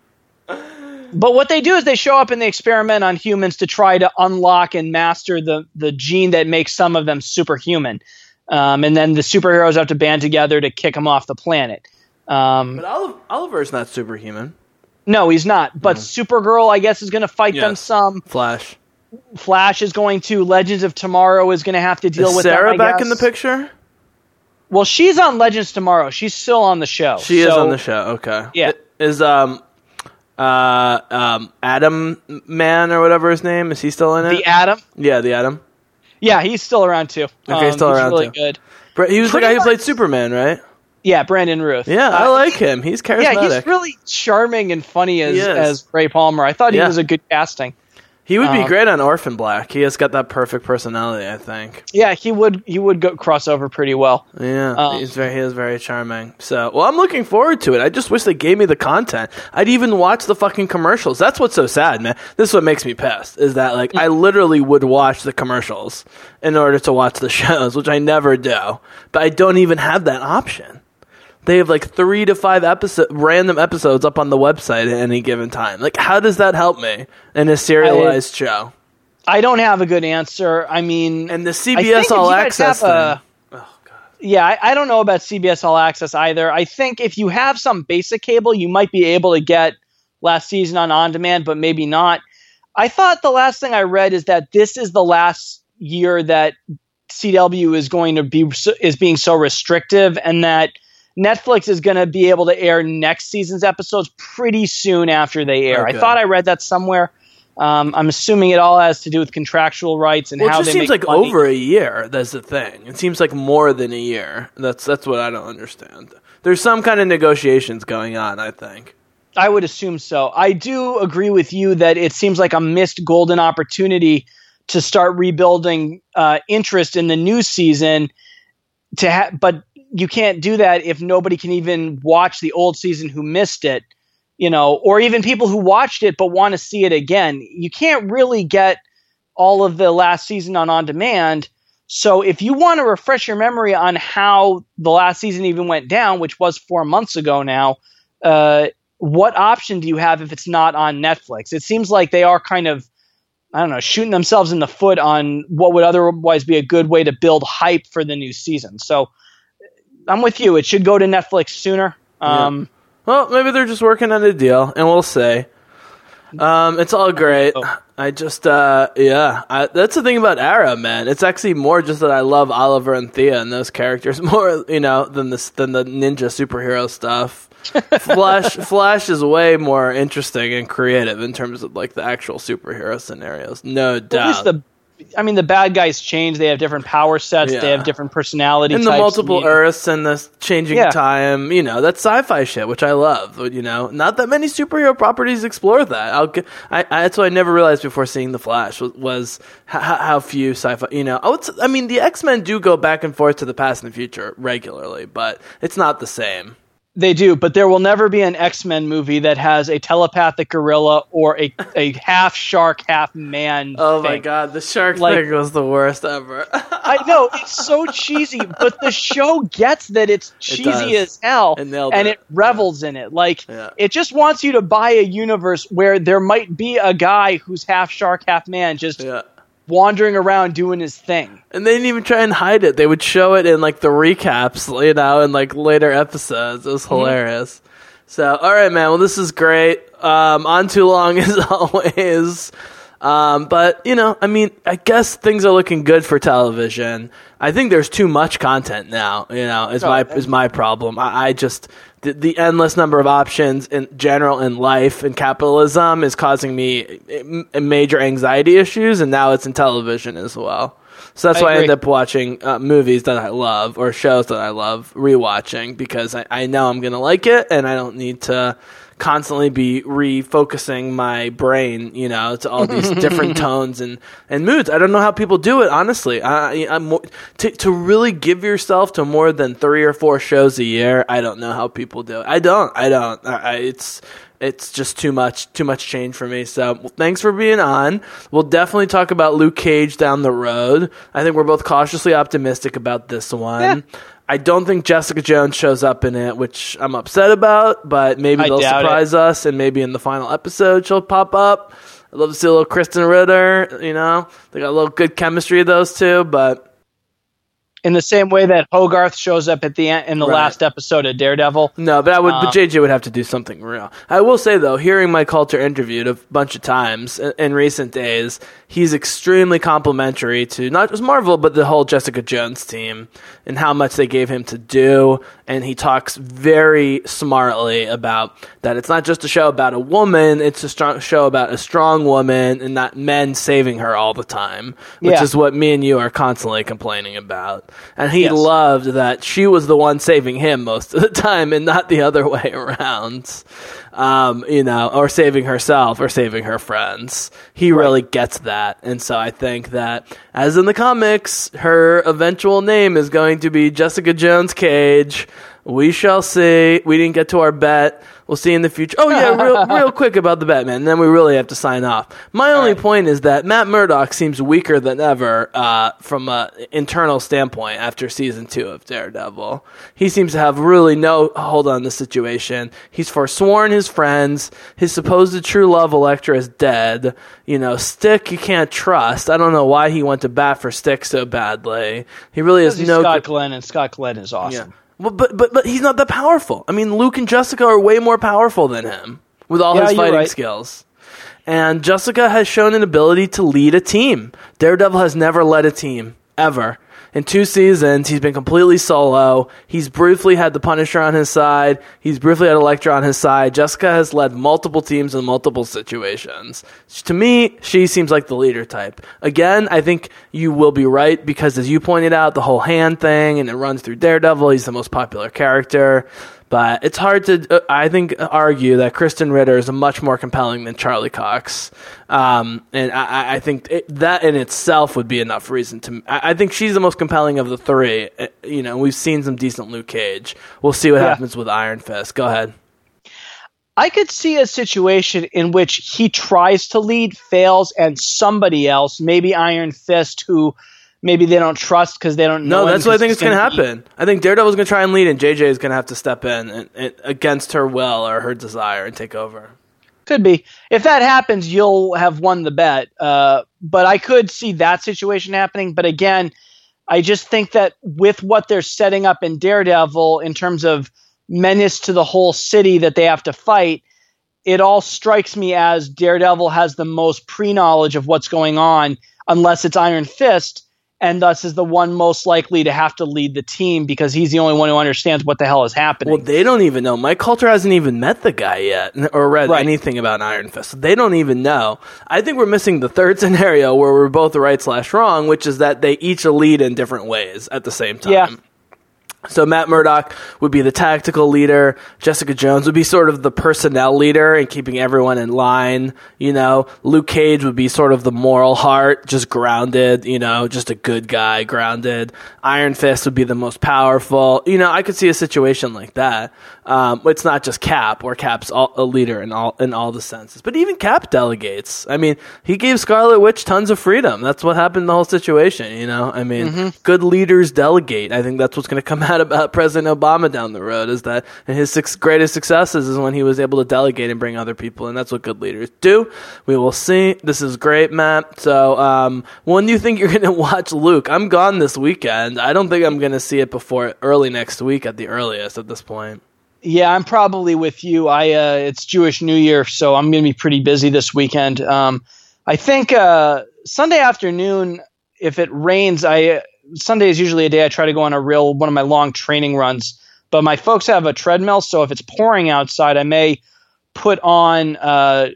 but what they do is they show up and they experiment on humans to try to unlock and master the the gene that makes some of them superhuman. Um, and then the superheroes have to band together to kick them off the planet. Um, but Oliver, Oliver's not superhuman. No, he's not. But mm. Supergirl, I guess, is going to fight yes. them some. Flash. Flash is going to. Legends of Tomorrow is going to have to deal is with Sara them, back guess. in the picture. Well, she's on Legends Tomorrow. She's still on the show. She so, is on the show. Okay. Yeah. Is um uh um Adam Man or whatever his name is he still in it? The Atom. yeah, the Atom. Yeah, he's still around too. Okay, he's still he's around really too. good. He was Pretty the guy who played Superman, right? Yeah, Brandon Routh. Yeah, I Uh, like him. He's charismatic. Yeah, he's really charming and funny as as Ray Palmer. I thought he Yeah. was a good casting. He would be um, great on Orphan Black. He has got that perfect personality, I think. Yeah, he would he would go cross over pretty well. Yeah, Um, he's very he is very charming. So, well, I'm looking forward to it. I just wish they gave me the content. I'd even watch the fucking commercials. That's what's so sad, man. This is what makes me pissed. Is that like I literally would watch the commercials in order to watch the shows, which I never do. But I don't even have that option. They have like three to five episode random episodes up on the website at any given time. Like, how does that help me in a serialized show? I don't have a good answer. I mean, And the CBS All Access. a-. Oh god. Yeah, I, I don't know about CBS All Access either. I think if you have some basic cable, you might be able to get last season on on demand, but maybe not. I thought the last thing I read is that this is the last year that CW is going to be is being so restrictive, and that Netflix is going to be able to air next season's episodes pretty soon after they air. Okay. I thought I read that somewhere. Um, I'm assuming it all has to do with contractual rights and Well, it just they seems like money. over a year. That's the thing. It seems like more than a year. That's that's what I don't understand. There's some kind of negotiations going on. I think. I would assume so. I do agree with you that it seems like a missed golden opportunity to start rebuilding uh, interest in the new season. To ha- but you can't do that if nobody can even watch the old season who missed it, you know, or even people who watched it but want to see it again. You can't really get all of the last season on on demand. So if you want to refresh your memory on how the last season even went down, which was four months ago now, uh, what option do you have if it's not on Netflix? It seems like they are kind of, I don't know, shooting themselves in the foot on what would otherwise be a good way to build hype for the new season. So I'm with you. It should go to Netflix sooner. Um, Well, maybe they're just working on a deal, and we'll see. Um, it's all great. I just, uh, yeah, I, that's the thing about Arrow, man. It's actually more just that I love Oliver and Thea and those characters more, you know, than this than the ninja superhero stuff. Flash, Flash is way more interesting and creative in terms of like the actual superhero scenarios. No At doubt. least the, I mean, the bad guys change. They have different power sets. Yeah. They have different personality and the multiple mean, Earths and the changing Yeah. time, you know, that's sci-fi shit, which I love. You know, not that many superhero properties explore that. I'll, I, I, that's what I never realized before seeing the Flash was, was how, how few sci-fi. You know, I, would, I mean, the X Men do go back and forth to the past and the future regularly, but it's not the same. They do, but there will never be an X Men movie that has a telepathic gorilla or a, a half shark, half man. Oh my god, the shark Like- thing was the worst ever. I know it's so cheesy, but the show gets that it's cheesy does. as hell, It and it. it revels in it. Like Yeah. it just wants you to buy a universe where there might be a guy who's half shark, half man, just yeah. Wandering around doing his thing. And they didn't even try and hide it. They would show it in like the recaps, you know, in like later episodes. It was hilarious. So, all right, man. Well, this is great. Um, on too long as always. Um, but you know, I mean, I guess things are looking good for television. I think there's too much content now. You know, is Oh, my is my problem. I, I just the, the endless number of options in general in life and capitalism is causing me major anxiety issues, and now it's in television as well. So that's I why I end up watching uh, movies that I love or shows that I love rewatching because I, I know I'm gonna like it, and I don't need to constantly be refocusing my brain, you know, to all these different tones and, and moods. I don't know how people do it, honestly. I, I'm more, to, to really give yourself to more than three or four shows a year. I don't know how people do it. I don't. I don't. I, I, it's it's just too much too much change for me. So well, thanks for being on. We'll definitely talk about Luke Cage down the road. I think we're both cautiously optimistic about this one. I don't think Jessica Jones shows up in it, which I'm upset about, but maybe I they'll doubt it. surprise us and maybe in the final episode she'll pop up. I'd love to see a little Krysten Ritter, you know. They got a little good chemistry of those two, but in the same way that Hogarth shows up at the end in the right. last episode of Daredevil. No, but I would. Um, but JJ would have to do something real. I will say though, hearing Mike Colter interviewed a bunch of times in, in recent days, he's extremely complimentary to not just Marvel but the whole Jessica Jones team and how much they gave him to do. And he talks very smartly about that. It's not just a show about a woman; it's a strong show about a strong woman and not men saving her all the time, which yeah. is what me and you are constantly complaining about and he yes. loved that she was the one saving him most of the time and not the other way around. Um, you know, or saving herself or saving her friends. He right. really gets that. And so I think that, as in the comics, her eventual name is going to be Jessica Jones Cage. We shall see. We didn't get to our bet. We'll see in the future. Oh yeah, real, real quick about the Batman. And then we really have to sign off. My only right. point is that Matt Murdock seems weaker than ever uh, from an internal standpoint after season two of Daredevil. He seems to have really no hold on the situation. He's forsworn his friends. His supposed true love, Elektra, is dead. You know, Stick you can't trust. I don't know why he went to bat for Stick so badly. He really has no. Scott Glenn and Scott Glenn is awesome. Yeah. But, but but but he's not that powerful. I mean, Luke and Jessica are way more powerful than him with all yeah, his fighting right. skills. And Jessica has shown an ability to lead a team. Daredevil has never led a team ever. In two seasons, he's been completely solo. He's briefly had the Punisher on his side. He's briefly had Elektra on his side. Jessica has led multiple teams in multiple situations. To me, she seems like the leader type. Again, I think you will be right because, as you pointed out, the whole hand thing and it runs through Daredevil. He's the most popular character. But it's hard to, uh, I think, argue that Krysten Ritter is much more compelling than Charlie Cox. Um, and I, I think it, that in itself would be enough reason to. I, I, think she's the most compelling of the three. Uh, you know, we've seen some decent Luke Cage. We'll see what yeah. happens with Iron Fist. Go ahead. I could see a situation in which he tries to lead, fails, and somebody else, maybe Iron Fist, who maybe they don't trust because they don't know. No, that's what I think is going to happen. I think Daredevil's going to try and lead, and JJ is going to have to step in and, and, against her will or her desire and take over. Could be. If that happens, you'll have won the bet. Uh, but I could see that situation happening. But again, I just think that with what they're setting up in Daredevil in terms of menace to the whole city that they have to fight, it all strikes me as Daredevil has the most pre knowledge of what's going on, unless it's Iron Fist and thus is the one most likely to have to lead the team because he's the only one who understands what the hell is happening. Well, they don't even know. Mike Colter hasn't even met the guy yet or read right. anything about Iron Fist. They don't even know. I think we're missing the third scenario where we're both right slash wrong, which is that they each lead in different ways at the same time. Yeah. So Matt Murdock would be the tactical leader. Jessica Jones would be sort of the personnel leader and keeping everyone in line. You know, Luke Cage would be sort of the moral heart, just grounded. You know, just a good guy, grounded. Iron Fist would be the most powerful. You know, I could see a situation like that. Um, it's not just Cap, or Cap's all, a leader in all in all the senses, but even Cap delegates. I mean, he gave Scarlet Witch tons of freedom. That's what happened in the whole situation. You know, I mean, mm-hmm. good leaders delegate. I think that's what's going to come out about President Obama down the road. Is that and his six greatest successes is when he was able to delegate and bring other people, and that's what good leaders do. We will see. This is great, Matt. So, um, when do you think you're going to watch Luke? I'm gone this weekend. I don't think I'm going to see it before early next week at the earliest. At this point. Yeah, I'm probably with you. I uh, it's Jewish New Year, so I'm going to be pretty busy this weekend. Um, I think uh, Sunday afternoon, if it rains, I Sunday is usually a day I try to go on a real one of my long training runs. But my folks have a treadmill, so if it's pouring outside, I may put on uh,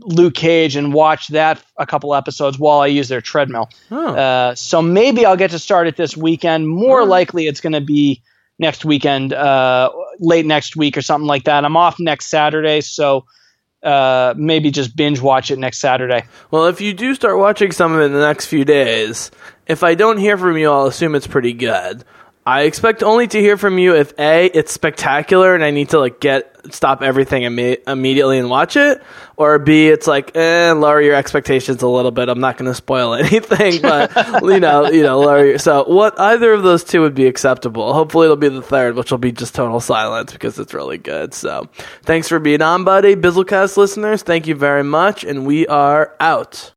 Luke Cage and watch that a couple episodes while I use their treadmill. Uh, so maybe I'll get to start it this weekend. More likely, it's going to be next weekend, uh, late next week or something like that. I'm off next Saturday, so uh, maybe just binge watch it next Saturday. Well, if you do start watching some of it in the next few days, if I don't hear from you, I'll assume it's pretty good. I expect only to hear from you if a it's spectacular and I need to like get stop everything Im- immediately and watch it, or b it's like eh, lower your expectations a little bit. I'm not going to spoil anything, but you know, you know, lower your, so what either of those two would be acceptable. Hopefully, it'll be the third, which will be just total silence because it's really good. So, thanks for being on, buddy. Bizzlecast listeners, thank you very much, and we are out.